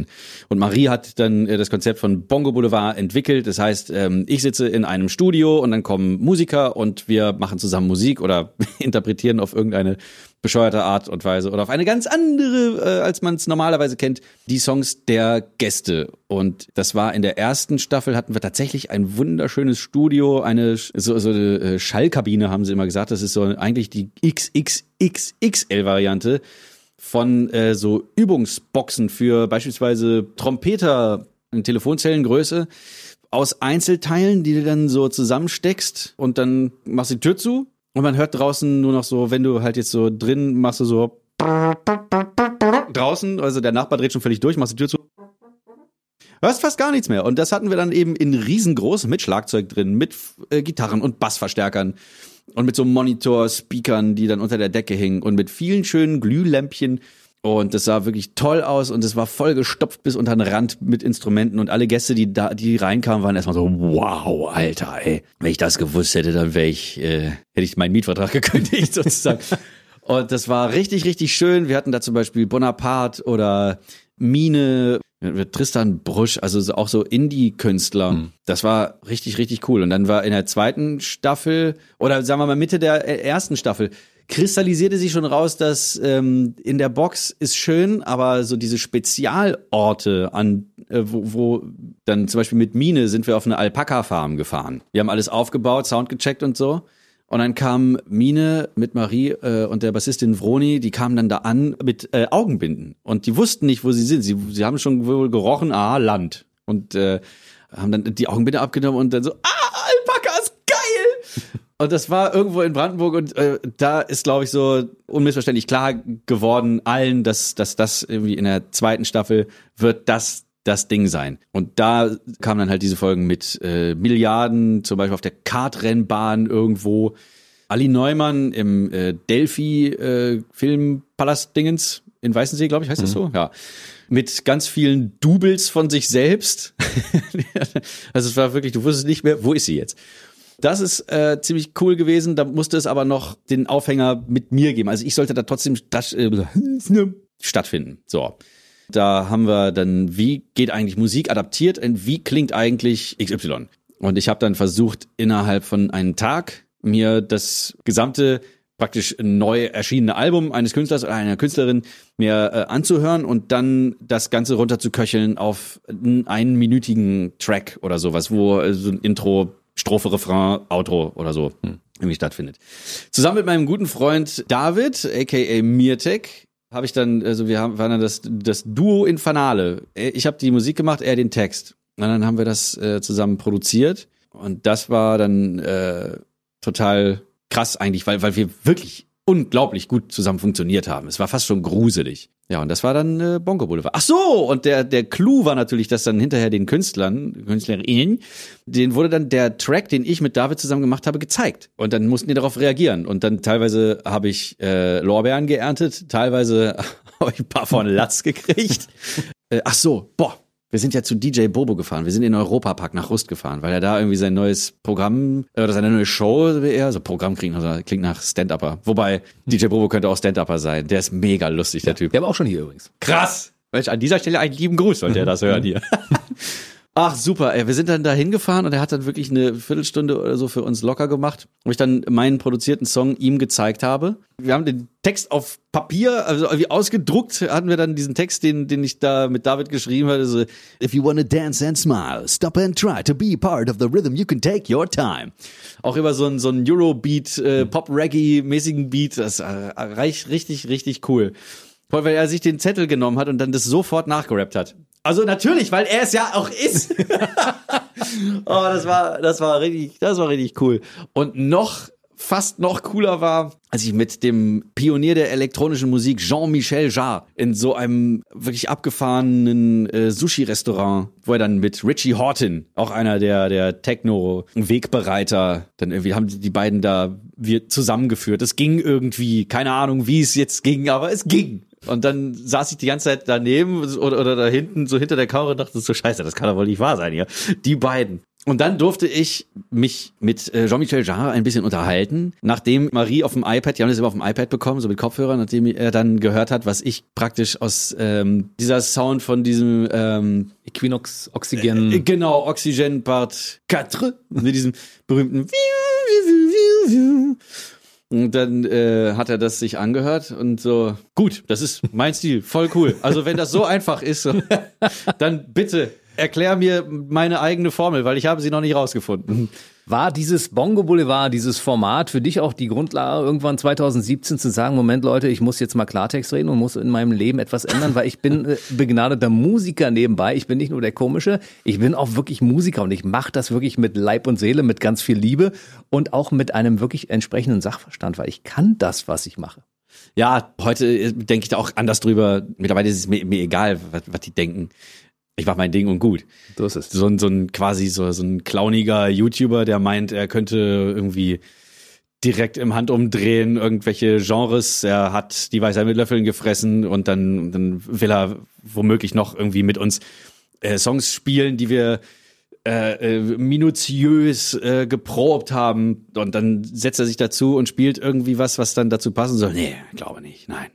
Und Marie hat dann äh, das Konzept von Bongo Boulevard entwickelt. Das heißt, ähm, ich sitze in einem Studio und dann kommen Musiker und wir machen zusammen Musik oder interpretieren auf irgendeine bescheuerte Art und Weise oder auf eine ganz andere, äh, als man es normalerweise kennt, die Songs der Gäste. Und das war in der ersten Staffel hatten wir tatsächlich ein wunderschönes Studio, eine so, so eine äh, Schallkabine, haben sie immer gesagt. Das ist so eigentlich die XXXXL-Variante von äh, so Übungsboxen für beispielsweise Trompeter in Telefonzellengröße aus Einzelteilen, die du dann so zusammensteckst und dann machst du die Tür zu und man hört draußen nur noch so, wenn du halt jetzt so drin machst du so draußen, also der Nachbar dreht schon völlig durch, machst die Tür zu. Hörst fast gar nichts mehr. Und das hatten wir dann eben in riesengroß mit Schlagzeug drin, mit äh, Gitarren und Bassverstärkern und mit so Monitor-Speakern, die dann unter der Decke hingen und mit vielen schönen Glühlämpchen. Und das sah wirklich toll aus und es war voll gestopft bis unter den Rand mit Instrumenten und alle Gäste, die da, die reinkamen, waren erstmal so, wow, Alter, ey. Wenn ich das gewusst hätte, dann wäre ich, äh, hätte ich meinen Mietvertrag gekündigt sozusagen. und das war richtig, richtig schön. Wir hatten da zum Beispiel Bonaparte oder Mine, Tristan Brusch, also auch so Indie-Künstler. Mhm. Das war richtig, richtig cool. Und dann war in der zweiten Staffel, oder sagen wir mal Mitte der ersten Staffel, kristallisierte sich schon raus, dass ähm, in der Box ist schön, aber so diese Spezialorte an, äh, wo, wo dann zum Beispiel mit Mine sind wir auf eine Alpaka-Farm gefahren. Wir haben alles aufgebaut, Sound gecheckt und so. Und dann kam Mine mit Marie äh, und der Bassistin Vroni, die kamen dann da an mit äh, Augenbinden. Und die wussten nicht, wo sie sind. Sie, sie haben schon wohl gerochen, ah, Land. Und äh, haben dann die Augenbinde abgenommen und dann so, ah, Alpaka ist geil! Und das war irgendwo in Brandenburg und äh, da ist, glaube ich, so unmissverständlich klar geworden allen, dass, dass das irgendwie in der zweiten Staffel wird das das Ding sein. Und da kamen dann halt diese Folgen mit äh, Milliarden, zum Beispiel auf der Kartrennbahn irgendwo. Ali Neumann im äh, Delphi äh, Filmpalast Dingens in Weißensee, glaube ich, heißt mhm. das so? Ja. Mit ganz vielen Doubles von sich selbst. also es war wirklich, du wusstest nicht mehr, wo ist sie jetzt? Das ist äh, ziemlich cool gewesen. Da musste es aber noch den Aufhänger mit mir geben. Also ich sollte da trotzdem äh, stattfinden. So. Da haben wir dann, wie geht eigentlich Musik adaptiert und wie klingt eigentlich XY? Und ich habe dann versucht, innerhalb von einem Tag mir das gesamte praktisch neu erschienene Album eines Künstlers oder einer Künstlerin mir äh, anzuhören und dann das Ganze runterzuköcheln auf einen einminütigen Track oder sowas, wo äh, so ein Intro, Strophe, Refrain, Outro oder so hm. irgendwie stattfindet. Zusammen mit meinem guten Freund David, aka Mirtek, habe ich dann, also wir haben, waren dann das, das Duo Infernale. Ich habe die Musik gemacht, er den Text. Und dann haben wir das äh, zusammen produziert. Und das war dann äh, total krass eigentlich, weil, weil wir wirklich unglaublich gut zusammen funktioniert haben. Es war fast schon gruselig. Ja, und das war dann äh, Bongo Boulevard. Ach so, und der der Clou war natürlich, dass dann hinterher den Künstlern, Künstlerinnen, den wurde dann der Track, den ich mit David zusammen gemacht habe, gezeigt. Und dann mussten die darauf reagieren. Und dann teilweise habe ich äh, Lorbeeren geerntet, teilweise habe ich ein paar von Latz gekriegt. äh, ach so, boah, wir sind ja zu DJ Bobo gefahren. Wir sind in den Europapark nach Rust gefahren, weil er da irgendwie sein neues Programm äh, oder seine neue Show eher so Programm kriegen, also klingt nach Stand-Upper. Wobei DJ Bobo könnte auch Stand-Upper sein. Der ist mega lustig, der Typ. Der war auch schon hier übrigens. Krass. Mensch, an dieser Stelle einen lieben Gruß, sollte er das hören hier. Ach super, ey, wir sind dann da hingefahren und er hat dann wirklich eine Viertelstunde oder so für uns locker gemacht, wo ich dann meinen produzierten Song ihm gezeigt habe. Wir haben den Text auf Papier, also wie ausgedruckt, hatten wir dann diesen Text, den, den ich da mit David geschrieben hatte, so, If you wanna dance and smile, stop and try to be part of the rhythm. You can take your time. auch über so einen so einen Eurobeat, äh, Pop-Reggae-mäßigen Beat, das äh, reicht richtig, richtig cool. Voll, weil er sich den Zettel genommen hat und dann das sofort nachgerappt hat. Also natürlich, weil er es ja auch ist. oh, das war, das war richtig, das war richtig cool. Und noch fast noch cooler war, als ich mit dem Pionier der elektronischen Musik Jean-Michel Jarre in so einem wirklich abgefahrenen äh, Sushi-Restaurant, wo er dann mit Richie Horton, auch einer der der Techno-Wegbereiter, dann irgendwie haben die, die beiden da wir zusammengeführt. Es ging irgendwie, keine Ahnung, wie es jetzt ging, aber es ging. Und dann saß ich die ganze Zeit daneben oder, oder da hinten, so hinter der Kamera und dachte so, scheiße, das kann doch wohl nicht wahr sein hier. Die beiden. Und dann durfte ich mich mit äh, Jean-Michel Jarre ein bisschen unterhalten, nachdem Marie auf dem iPad, die haben das immer auf dem iPad bekommen, so mit Kopfhörern, nachdem er dann gehört hat, was ich praktisch aus ähm, dieser Sound von diesem ähm, Equinox, Oxygen. äh, genau, Oxygen Part 4, mit diesem berühmten und dann äh, hat er das sich angehört und so, gut, das ist mein Stil, voll cool. Also wenn das so einfach ist, so, dann bitte erklär mir meine eigene Formel, weil ich habe sie noch nicht rausgefunden. War dieses Bongo Boulevard, dieses Format für dich auch die Grundlage, irgendwann 2017 zu sagen, Moment Leute, ich muss jetzt mal Klartext reden und muss in meinem Leben etwas ändern, weil ich bin äh, begnadeter Musiker nebenbei. Ich bin nicht nur der Komische, ich bin auch wirklich Musiker und ich mache das wirklich mit Leib und Seele, mit ganz viel Liebe und auch mit einem wirklich entsprechenden Sachverstand, weil ich kann das, was ich mache. Ja, heute äh, denke ich da auch anders drüber. Mittlerweile ist es mir, mir egal, was, was die denken. Ich mach mein Ding und gut. So ist es. So ein, so ein quasi so, so ein clowniger YouTuber, der meint, er könnte irgendwie direkt im Handumdrehen irgendwelche Genres. Er hat die Weisheit mit Löffeln gefressen und dann, dann will er womöglich noch irgendwie mit uns äh, Songs spielen, die wir äh, äh, minutiös äh, geprobt haben und dann setzt er sich dazu und spielt irgendwie was, was dann dazu passen soll. Nee, glaube nicht, nein.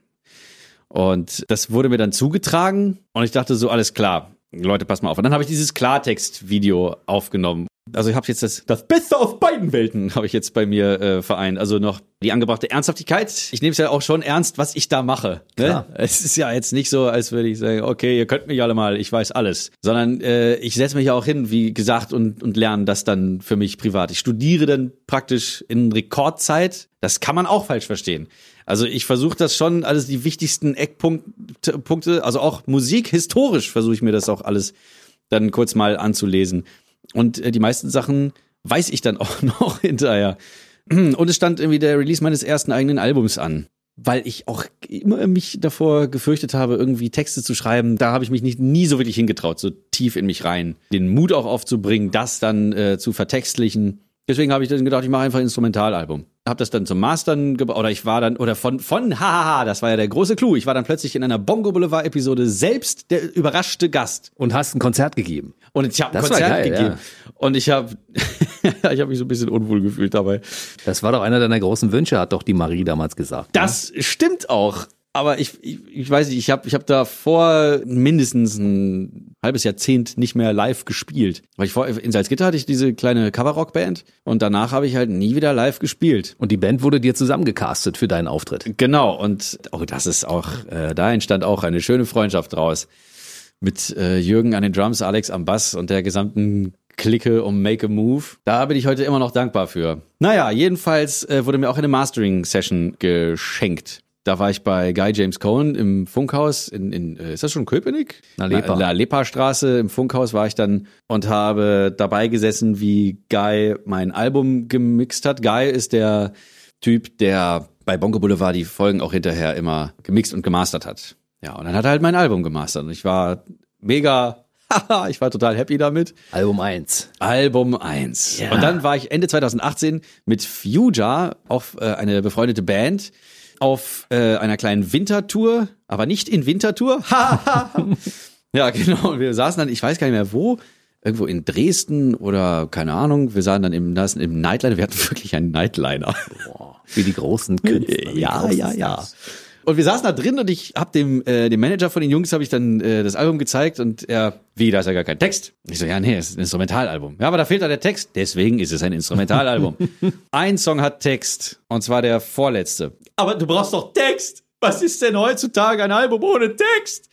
Und das wurde mir dann zugetragen und ich dachte so, alles klar, Leute, pass mal auf. Und dann habe ich dieses Klartext-Video aufgenommen. Also ich habe jetzt das, das Beste aus beiden Welten habe ich jetzt bei mir äh, vereint. Also noch die angebrachte Ernsthaftigkeit. Ich nehme es ja auch schon ernst, was ich da mache. Ne? Klar. Es ist ja jetzt nicht so, als würde ich sagen, okay, ihr könnt mich alle mal, ich weiß alles. Sondern äh, ich setze mich ja auch hin, wie gesagt, und, und lerne das dann für mich privat. Ich studiere dann praktisch in Rekordzeit. Das kann man auch falsch verstehen. Also ich versuche das schon, alles die wichtigsten Eckpunkte, Punkte, also auch Musik, historisch versuche ich mir das auch alles dann kurz mal anzulesen. Und äh, die meisten Sachen weiß ich dann auch noch hinterher. Und es stand irgendwie der Release meines ersten eigenen Albums an. Weil ich auch immer mich davor gefürchtet habe, irgendwie Texte zu schreiben. Da habe ich mich nicht nie so wirklich hingetraut, so tief in mich rein. Den Mut auch aufzubringen, das dann äh, zu vertextlichen. Deswegen habe ich dann gedacht, ich mache einfach ein Instrumentalalbum. Hab das dann zum Mastern gebaut, oder ich war dann, oder von, von, hahaha, das war ja der große Clou. Ich war dann plötzlich in einer Bongo Boulevard Episode selbst der überraschte Gast. Und hast ein Konzert gegeben. Und ich habe ein Das Konzert geil, gegeben. ja. Und ich habe ich hab mich so ein bisschen unwohl gefühlt dabei. Das war doch einer deiner großen Wünsche, hat doch die Marie damals gesagt. Das stimmt auch. Aber ich, ich, ich weiß nicht, ich habe ich hab da vor mindestens ein halbes Jahrzehnt nicht mehr live gespielt. Weil ich vor, in Salzgitter hatte ich diese kleine Coverrock-Band und danach habe ich halt nie wieder live gespielt. Und die Band wurde dir zusammengecastet für deinen Auftritt. Genau, und oh, das ist auch, äh, da entstand auch eine schöne Freundschaft draus. Mit äh, Jürgen an den Drums, Alex am Bass und der gesamten Clique um Make a Move. Da bin ich heute immer noch dankbar für. Naja, jedenfalls äh, wurde mir auch eine Mastering-Session geschenkt. Da war ich bei Guy James Cohen im Funkhaus in, in äh, ist das schon Köpenick? Na, Lepa. La Lepa Straße im Funkhaus war ich dann und habe dabei gesessen, wie Guy mein Album gemixt hat. Guy ist der Typ, der bei Bongo Boulevard die Folgen auch hinterher immer gemixt und gemastert hat. Ja, und dann hat er halt mein Album gemastert und ich war mega, ich war total happy damit. Album 1. Album 1. Und dann war ich Ende 2018 mit Fuja, auch äh, eine befreundete Band, auf äh, einer kleinen Wintertour, aber nicht in Wintertour. ja, genau. Wir saßen dann, ich weiß gar nicht mehr wo, irgendwo in Dresden oder keine Ahnung. Wir saßen dann im, saßen im Nightliner. Wir hatten wirklich einen Nightliner. Wie die großen Künstler. Ja, großen ja, ja. Und wir saßen da drin und ich habe dem, äh, dem Manager von den Jungs habe ich dann äh, das Album gezeigt und er, wie, da ist ja gar kein Text. Ich so, ja, nee, es ist ein Instrumentalalbum. Ja, aber da fehlt da der Text. Deswegen ist es ein Instrumentalalbum. ein Song hat Text und zwar der vorletzte. Aber du brauchst doch Text. Was ist denn heutzutage ein Album ohne Text?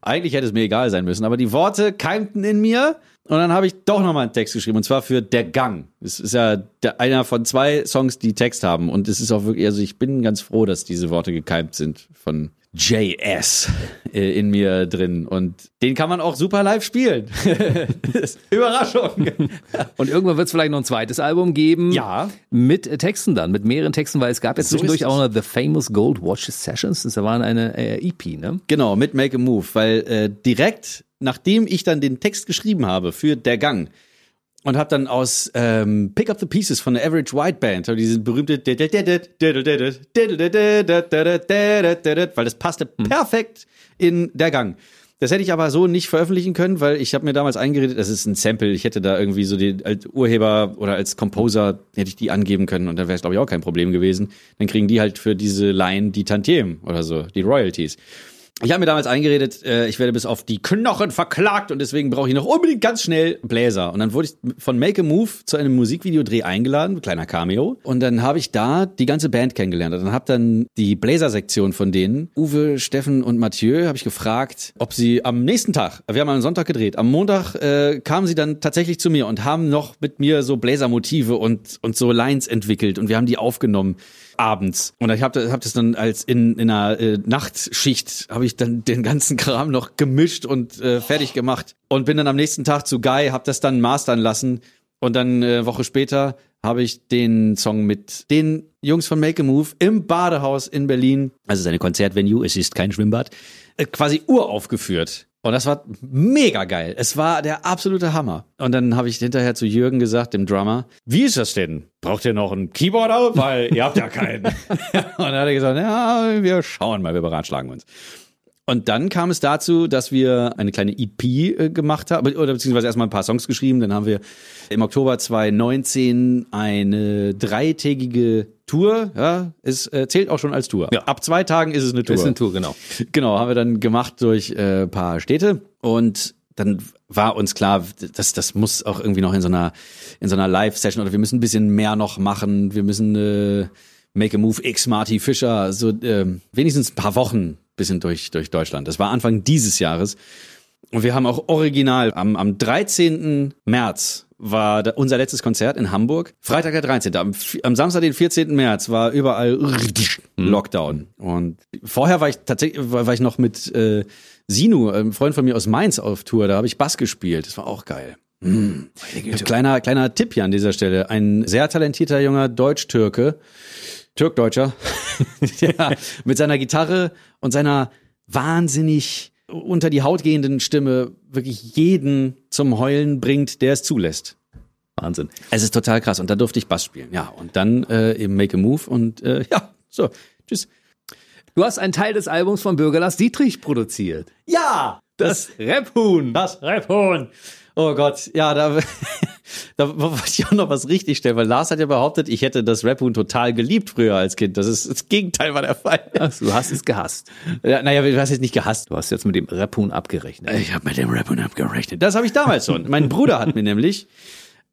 Eigentlich hätte es mir egal sein müssen, aber die Worte keimten in mir und dann habe ich doch nochmal einen Text geschrieben und zwar für Der Gang. Es ist ja der, einer von zwei Songs, die Text haben und es ist auch wirklich, also ich bin ganz froh, dass diese Worte gekeimt sind von JS äh, in mir drin und den kann man auch super live spielen. Überraschung. Und irgendwann wird es vielleicht noch ein zweites Album geben. Ja. Mit äh, Texten dann, mit mehreren Texten, weil es gab jetzt So zwischendurch auch noch The Famous Gold Watches Sessions. Das waren eine äh, EP, ne? Genau, mit Make a Move, weil äh, direkt nachdem ich dann den Text geschrieben habe für Der Gang und habe dann aus ähm, Pick Up the Pieces von der Average White Band, hab diese berühmte weil das passte perfekt in Der Gang. Das hätte ich aber so nicht veröffentlichen können, weil ich habe mir damals eingeredet, das ist ein Sample. Ich hätte da irgendwie so den als Urheber oder als Composer hätte ich die angeben können und dann wäre es glaube ich auch kein Problem gewesen. Dann kriegen die halt für diese Line die Tantiemen oder so, die Royalties. Ich habe mir damals eingeredet, äh, ich werde bis auf die Knochen verklagt und deswegen brauche ich noch unbedingt ganz schnell Bläser. Und dann wurde ich von Make a Move zu einem Musikvideodreh eingeladen, kleiner Cameo. Und dann habe ich da die ganze Band kennengelernt. Und dann habe dann die Bläsersektion von denen, Uwe, Steffen und Mathieu, habe ich gefragt, ob sie am nächsten Tag, wir haben am Sonntag gedreht, am Montag äh, kamen sie dann tatsächlich zu mir und haben noch mit mir so Bläsermotive und, und so Lines entwickelt und wir haben die aufgenommen abends. Und ich habe hab das dann als in, in einer äh, Nachtschicht, habe ich dann den ganzen Kram noch gemischt und äh, fertig gemacht. Und bin dann am nächsten Tag zu Guy, habe das dann mastern lassen. Und dann äh, Woche später habe ich den Song mit den Jungs von Make a Move im Badehaus in Berlin, also seine Konzertvenue, es ist kein Schwimmbad, äh, quasi uraufgeführt. Und das war mega geil. Es war der absolute Hammer. Und dann habe ich hinterher zu Jürgen gesagt, dem Drummer, wie ist das denn? Braucht ihr noch einen Keyboarder? Weil ihr habt ja keinen. und dann hat er gesagt, ja, wir schauen mal, wir beratschlagen uns. Und dann kam es dazu, dass wir eine kleine EP äh, gemacht haben, oder beziehungsweise erstmal ein paar Songs geschrieben. Dann haben wir im Oktober 2019 eine dreitägige Tour, ja, es äh, zählt auch schon als Tour. Ja. Ab zwei Tagen ist es eine Tour. Ist eine Tour, genau. Genau, haben wir dann gemacht durch äh, paar Städte und dann war uns klar, das, das muss auch irgendwie noch in so einer, in so einer Live-Session oder wir müssen ein bisschen mehr noch machen. Wir müssen äh, Make a Move X Marty Fischer, so ähm, wenigstens ein paar Wochen bisschen durch, durch Deutschland. Das war Anfang dieses Jahres. Und wir haben auch original am, am 13. März war unser letztes Konzert in Hamburg. Freitag der 13. Am, am Samstag, den 14. März, war überall Lockdown. Und vorher war ich tatsächlich, war, ich noch mit äh, Sinu, einem Freund von mir aus Mainz auf Tour. Da habe ich Bass gespielt. Das war auch geil. Mm. Kleiner, kleiner Tipp hier an dieser Stelle. Ein sehr talentierter junger Deutsch-Türke, Türkdeutscher, der mit seiner Gitarre und seiner wahnsinnig unter die Haut gehenden Stimme wirklich jeden zum Heulen bringt, der es zulässt. Wahnsinn. Es ist total krass. Und da durfte ich Bass spielen. Ja, und dann äh, eben Make a Move und äh, ja, so, tschüss. Du hast einen Teil des Albums von Bürger Lars Dietrich produziert. Ja, Das Rap-Huhn. Das Rebhuhn. Oh Gott, ja, da, da wollte ich auch noch was richtig stellen, weil Lars hat ja behauptet, ich hätte das Rebhuhn total geliebt früher als Kind. Das ist das Gegenteil war der Fall. Ach, du hast es gehasst. Ja, naja, du hast jetzt nicht gehasst. Du hast jetzt mit dem Rap-Huhn abgerechnet. Ich habe mit dem Rebhuhn abgerechnet. Das habe ich damals schon. mein Bruder hat mir nämlich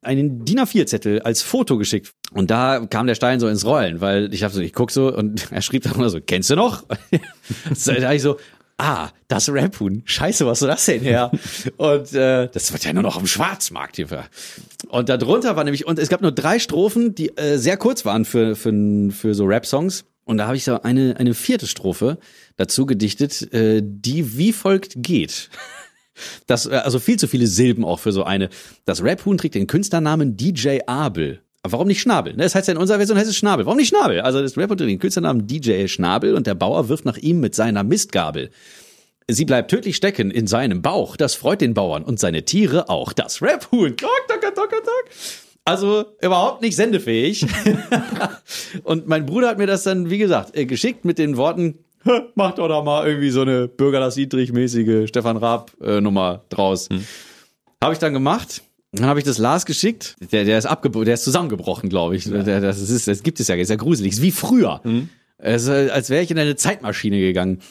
einen DIN A4-Zettel als Foto geschickt. Und da kam der Stein so ins Rollen, weil ich habe so, ich guck so und er schrieb dann immer so, kennst du noch? da hab ich so, ah, das Raphuhn. Scheiße, was soll das denn her? Und äh, das wird ja nur noch am Schwarzmarkt hier. Für. Und darunter war nämlich, und es gab nur drei Strophen, die äh, sehr kurz waren für, für, für so Rap-Songs. Und da habe ich so eine, eine vierte Strophe dazu gedichtet, äh, die wie folgt geht. Das, äh, also viel zu viele Silben auch für so eine. Das Rap-Huhn trägt den Künstlernamen DJ Abel. Aber warum nicht Schnabel? Ne, Das heißt ja in unserer Version heißt es Schnabel. Warum nicht Schnabel? Also das Rap-Huhn trägt den Künstlernamen DJ Schnabel und der Bauer wirft nach ihm mit seiner Mistgabel. Sie bleibt tödlich stecken in seinem Bauch. Das freut den Bauern und seine Tiere auch. Das Rap-Huhn. Also überhaupt nicht sendefähig. und mein Bruder hat mir das dann, wie gesagt, äh, geschickt mit den Worten, "Hä, mach doch da mal irgendwie so eine Bürger Dietrich-mäßige Stefan Raab-Nummer draus. Habe ich dann gemacht. Dann habe ich das Lars geschickt. Der, der ist abgebrochen, der ist zusammengebrochen, glaube ich. Der, das, ist, das gibt es ja, ist ja gruselig. Ist wie früher. Es, ist, als wäre ich in eine Zeitmaschine gegangen.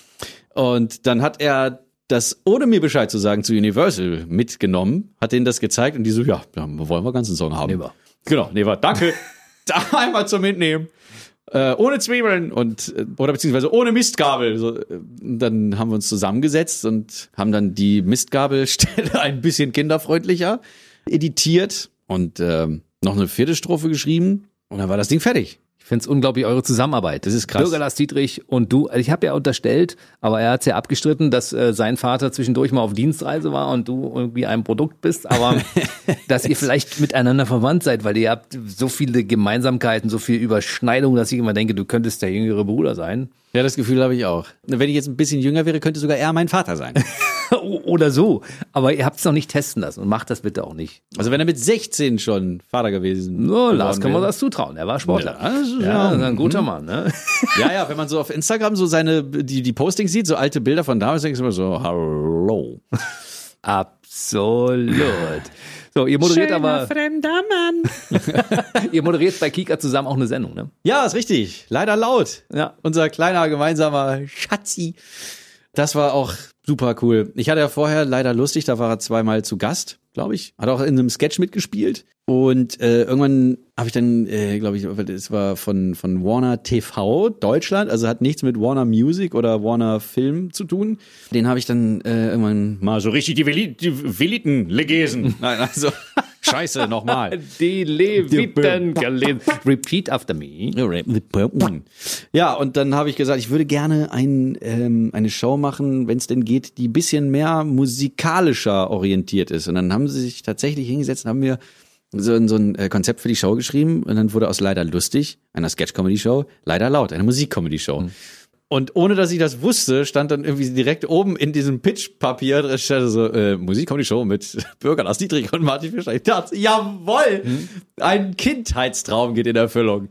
Und dann hat er das, ohne mir Bescheid zu sagen, zu Universal mitgenommen, hat denen das gezeigt und die so, ja, dann wollen wir ganzen Song haben. Never. Genau, Never, danke. da einmal zum Mitnehmen. Äh, ohne Zwiebeln und äh, oder beziehungsweise ohne Mistgabel. So, äh, dann haben wir uns zusammengesetzt und haben dann die Mistgabelstelle ein bisschen kinderfreundlicher editiert und ähm, noch eine vierte Strophe geschrieben und dann war das Ding fertig. Ich finde es unglaublich, eure Zusammenarbeit. Das ist krass. Bürger Lars Dietrich und du. Also ich habe ja unterstellt, aber er hat es ja abgestritten, dass äh, sein Vater zwischendurch mal auf Dienstreise war und du irgendwie ein Produkt bist, aber dass ihr vielleicht miteinander verwandt seid, weil ihr habt so viele Gemeinsamkeiten, so viel Überschneidung, dass ich immer denke, du könntest der jüngere Bruder sein. Ja, das Gefühl habe ich auch. Wenn ich jetzt ein bisschen jünger wäre, könnte sogar er mein Vater sein. Oder so. Aber ihr habt es noch nicht testen lassen und macht das bitte auch nicht. Also wenn er mit 16 schon Vater gewesen No, Lars kann man das zutrauen. Er war Sportler. Ja, ist ja, ja- ein guter Mann. Ne? Ja, ja, wenn man so auf Instagram so seine, die, die Postings sieht, so alte Bilder von damals, denkst du immer so, hallo. Absolut. So, ihr moderiert aber, fremder Mann. ihr moderiert bei Kika zusammen auch eine Sendung, ne? Ja, ist richtig. Leider laut. Ja. Unser kleiner gemeinsamer Schatzi. Das war auch super cool. Ich hatte ja vorher leider lustig, da war er zweimal zu Gast, glaube ich. Hat auch in einem Sketch mitgespielt. Und äh, irgendwann habe ich dann, äh, glaube ich, es war von, von Warner TV Deutschland, also hat nichts mit Warner Music oder Warner Film zu tun. Den habe ich dann äh, irgendwann mal so richtig die, Veli die Veliten legesen. Nein, also scheiße, nochmal. Die Leviten gelesen. Repeat after me. Ja, und dann habe ich gesagt, ich würde gerne ein, ähm, eine Show machen, wenn es denn geht, die bisschen mehr musikalischer orientiert ist. Und dann haben sie sich tatsächlich hingesetzt und haben mir so, ein- so ein äh, Konzept für die Show geschrieben. Und dann wurde aus leider lustig, einer Sketch-Comedy-Show, leider laut, eine Musik-Comedy-Show. Und ohne dass ich das wusste, stand dann irgendwie direkt oben in diesem Pitch-Papier so äh, Musik-Comedy-Show mit Bürger Lars Dietrich und Martin Fischer. Ich dachte, jawoll, ein Kindheitstraum geht in Erfüllung.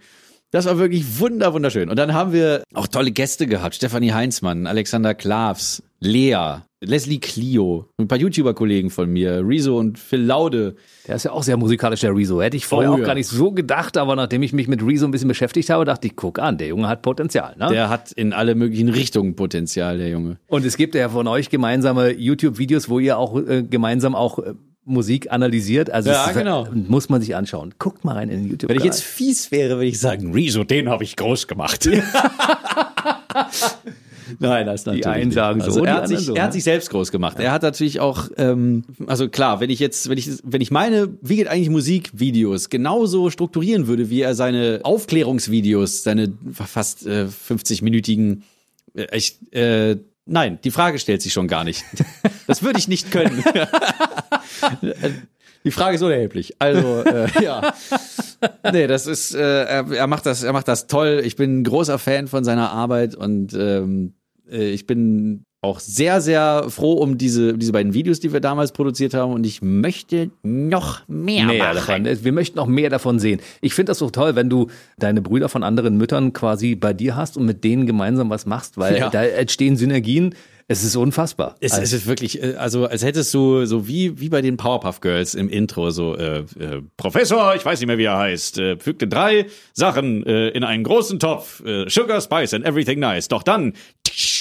Das war wirklich wunder wunderschön. Und dann haben wir auch tolle Gäste gehabt. Stefanie Heinzmann, Alexander Klavs, Lea, Leslie Clio, ein paar YouTuber-Kollegen von mir, Rezo und Phil Laude. Der ist ja auch sehr musikalisch, der Rezo. Hätte ich vorher Oh, auch ja. gar nicht so gedacht, aber nachdem ich mich mit Rezo ein bisschen beschäftigt habe, dachte ich, guck an, der Junge hat Potenzial. Ne? Der hat in alle möglichen Richtungen Potenzial, der Junge. Und es gibt ja von euch gemeinsame YouTube-Videos, wo ihr auch äh, gemeinsam auch äh, Musik analysiert. Also Ja, ist- genau. muss man sich anschauen. Guckt mal rein in den YouTube. Wenn ich jetzt fies wäre, würde ich sagen, Rezo, den habe ich groß gemacht. Nein, das natürlich Die einen nicht. sagen so, also die er, hat sich, so, er hat ne? sich selbst groß gemacht. Er hat natürlich auch, ähm, also klar, wenn ich jetzt, wenn ich, wenn ich meine, wie geht eigentlich Musikvideos genauso strukturieren würde, wie er seine Aufklärungsvideos, seine fast äh, 50-minütigen, äh, ich, äh, nein, die Frage stellt sich schon gar nicht. Das würde ich nicht können. Die Frage ist unerheblich. Also, äh, ja. Nee, das ist, äh, er, macht das, er macht das toll. Ich bin ein großer Fan von seiner Arbeit und ähm, äh, ich bin auch sehr, sehr froh um diese, diese beiden Videos, die wir damals produziert haben und ich möchte noch mehr, mehr machen. davon. Wir möchten noch mehr davon sehen. Ich finde das so toll, wenn du deine Brüder von anderen Müttern quasi bei dir hast und mit denen gemeinsam was machst, weil Ja. da entstehen Synergien. Es ist unfassbar. Es, Also- es ist wirklich, äh, also als hättest du so wie wie bei den Powerpuff Girls im Intro so äh, äh, Professor, ich weiß nicht mehr wie er heißt, äh, fügte drei Sachen äh, in einen großen Topf, äh, Sugar, Spice and everything nice. Doch dann tsch,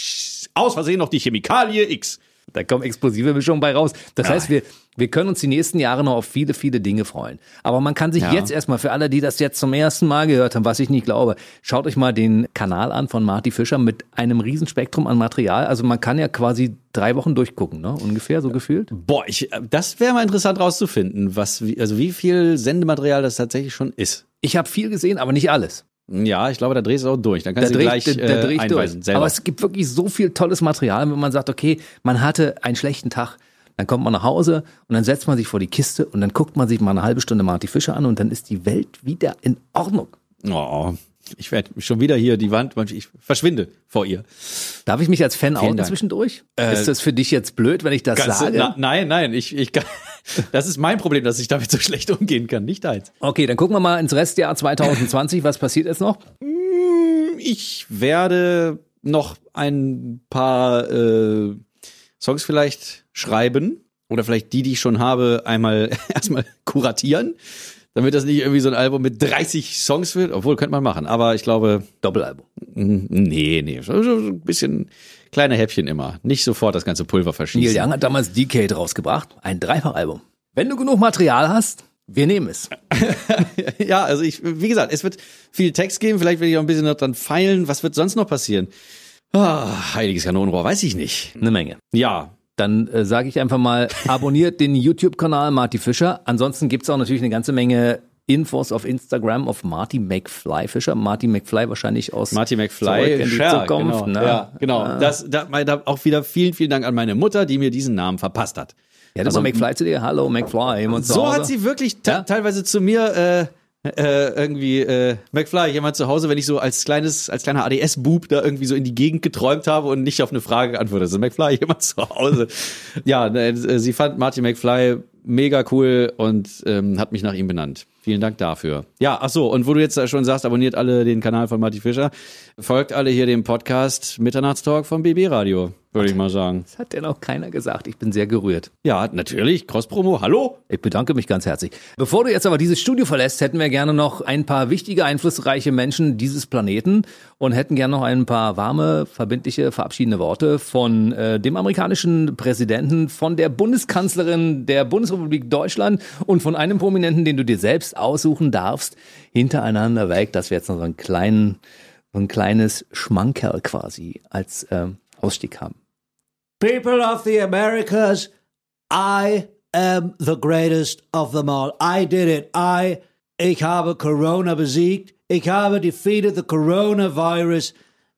aus Versehen noch die Chemikalie X. Da kommen explosive Mischungen bei raus. Das heißt, wir, wir können uns die nächsten Jahre noch auf viele, viele Dinge freuen. Aber man kann sich Ja. jetzt erstmal, für alle, die das jetzt zum ersten Mal gehört haben, was ich nicht glaube, schaut euch mal den Kanal an von Marty Fischer mit einem Riesenspektrum an Material. Also man kann ja quasi drei Wochen durchgucken, ne? Ungefähr, so gefühlt. Boah, ich, äh, das wäre mal interessant rauszufinden, was, wie- also wie viel Sendematerial das tatsächlich schon ist. Ich habe viel gesehen, aber nicht alles. Ja, ich glaube, da drehst du auch durch. Dann Da kannst du dreht, gleich da, da äh, dreh ich einweisen. Selber. Aber es gibt wirklich so viel tolles Material, wenn man sagt, okay, man hatte einen schlechten Tag, dann kommt man nach Hause und dann setzt man sich vor die Kiste und dann guckt man sich mal eine halbe Stunde Marty Fischer an und dann ist die Welt wieder in Ordnung. oh, ich werde schon wieder hier die Wand, ich verschwinde vor ihr. Darf ich mich als Fan outen zwischendurch? ist das für dich jetzt blöd, wenn ich das du- sage? Na, nein, nein, ich, ich kann, das ist mein Problem, dass ich damit so schlecht umgehen kann, nicht deins. Okay, dann gucken wir mal ins Restjahr 2020. Was passiert jetzt noch? Ich werde noch ein paar äh, Songs vielleicht schreiben oder vielleicht die, die ich schon habe, einmal erstmal kuratieren. Damit das nicht irgendwie so ein Album mit 30 Songs wird. Obwohl, könnte man machen. Aber ich glaube, Doppelalbum. nee, nee. So ein bisschen kleine Häppchen immer. Nicht sofort das ganze Pulver Neil verschießen. Young hat damals Decade rausgebracht. Ein Dreifachalbum. Wenn du genug Material hast, wir nehmen es. Ja, also ich, wie gesagt, es wird viel Text geben. Vielleicht will ich auch ein bisschen noch dran feilen. Was wird sonst noch passieren? Ah, heiliges Kanonenrohr, weiß ich nicht. Eine Menge. Ja, Dann äh, sage ich einfach mal, abonniert den YouTube-Kanal Marty Fischer. Ansonsten gibt's auch natürlich eine ganze Menge Infos auf Instagram auf Marty McFly Fischer. Marty McFly wahrscheinlich aus Marty McFly, in die ja, Zukunft. genau, ne? ja, genau. Das, da, auch wieder vielen, vielen Dank an meine Mutter, die mir diesen Namen verpasst hat. Ja, das war McFly zu dir. Hallo McFly. So hat sie wirklich Ja? teilweise zu mir äh, äh, irgendwie äh, McFly, jemand zu Hause, wenn ich so als kleines, als kleiner ADS-Bub da irgendwie so in die Gegend geträumt habe und nicht auf eine Frage geantwortet. So McFly, jemand zu Hause. ja, ne, äh, sie fand Martin McFly mega cool und ähm, hat mich nach ihm benannt. Vielen Dank dafür. Ja, ach so, und wo du jetzt schon sagst, abonniert alle den Kanal von Martin Fischer, folgt alle hier dem Podcast Mitternachtstalk vom BB Radio, würde ich mal sagen. Das hat ja noch keiner gesagt. Ich bin sehr gerührt. Ja, natürlich, Cross-Promo, hallo? Ich bedanke mich ganz herzlich. Bevor du jetzt aber dieses Studio verlässt, hätten wir gerne noch ein paar wichtige, einflussreiche Menschen dieses Planeten und hätten gerne noch ein paar warme, verbindliche, verabschiedende Worte von äh, dem amerikanischen Präsidenten, von der Bundeskanzlerin der Bundesrepublik Deutschland und von einem Prominenten, den du dir selbst aussuchen darfst, hintereinander weg, dass wir jetzt noch so einen kleinen, so ein kleines Schmankerl quasi als ähm, Ausstieg haben. People of the Americas, I am the greatest of them all. I did it. I, ich habe Corona besiegt. Ich habe defeated the coronavirus.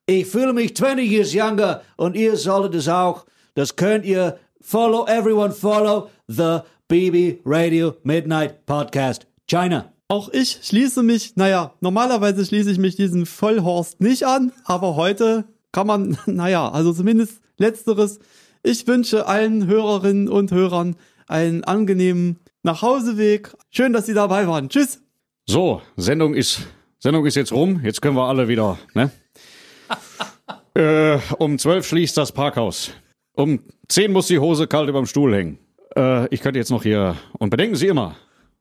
Ich fühle mich 20 years younger und ihr solltet es auch. Das könnt ihr. Follow, everyone follow the BB Radio Midnight Podcast. China. Auch ich schließe mich, naja, normalerweise schließe ich mich diesem Vollhorst nicht an, aber heute kann man, naja, also zumindest letzteres. Ich wünsche allen Hörerinnen und Hörern einen angenehmen Nachhauseweg. Schön, dass Sie dabei waren. Tschüss. So, Sendung ist, Sendung ist jetzt rum. Jetzt können wir alle wieder, ne? äh, um zwölf schließt das Parkhaus. Um zehn muss die Hose kalt überm Stuhl hängen. Äh, ich könnte jetzt noch hier. Und bedenken Sie immer,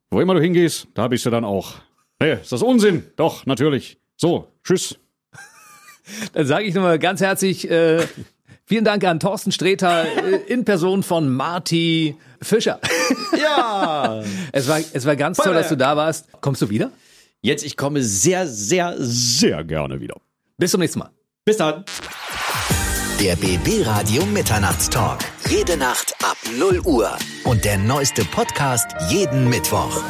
wo immer du hingehst, da bist du dann auch. Nee, ist das Unsinn? Doch, natürlich. So, tschüss. Dann sage ich nochmal ganz herzlich äh, vielen Dank an Thorsten Sträter äh, in Person von Marty Fischer. Ja! Es war, es war ganz toll, dass du da warst. Kommst du wieder? Jetzt, ich komme sehr, sehr, Sehr gerne wieder. Bis zum nächsten Mal. bis dann. Der BB Radio Mitternachtstalk. Jede Nacht ab 0 Uhr. Und der neueste Podcast jeden Mittwoch.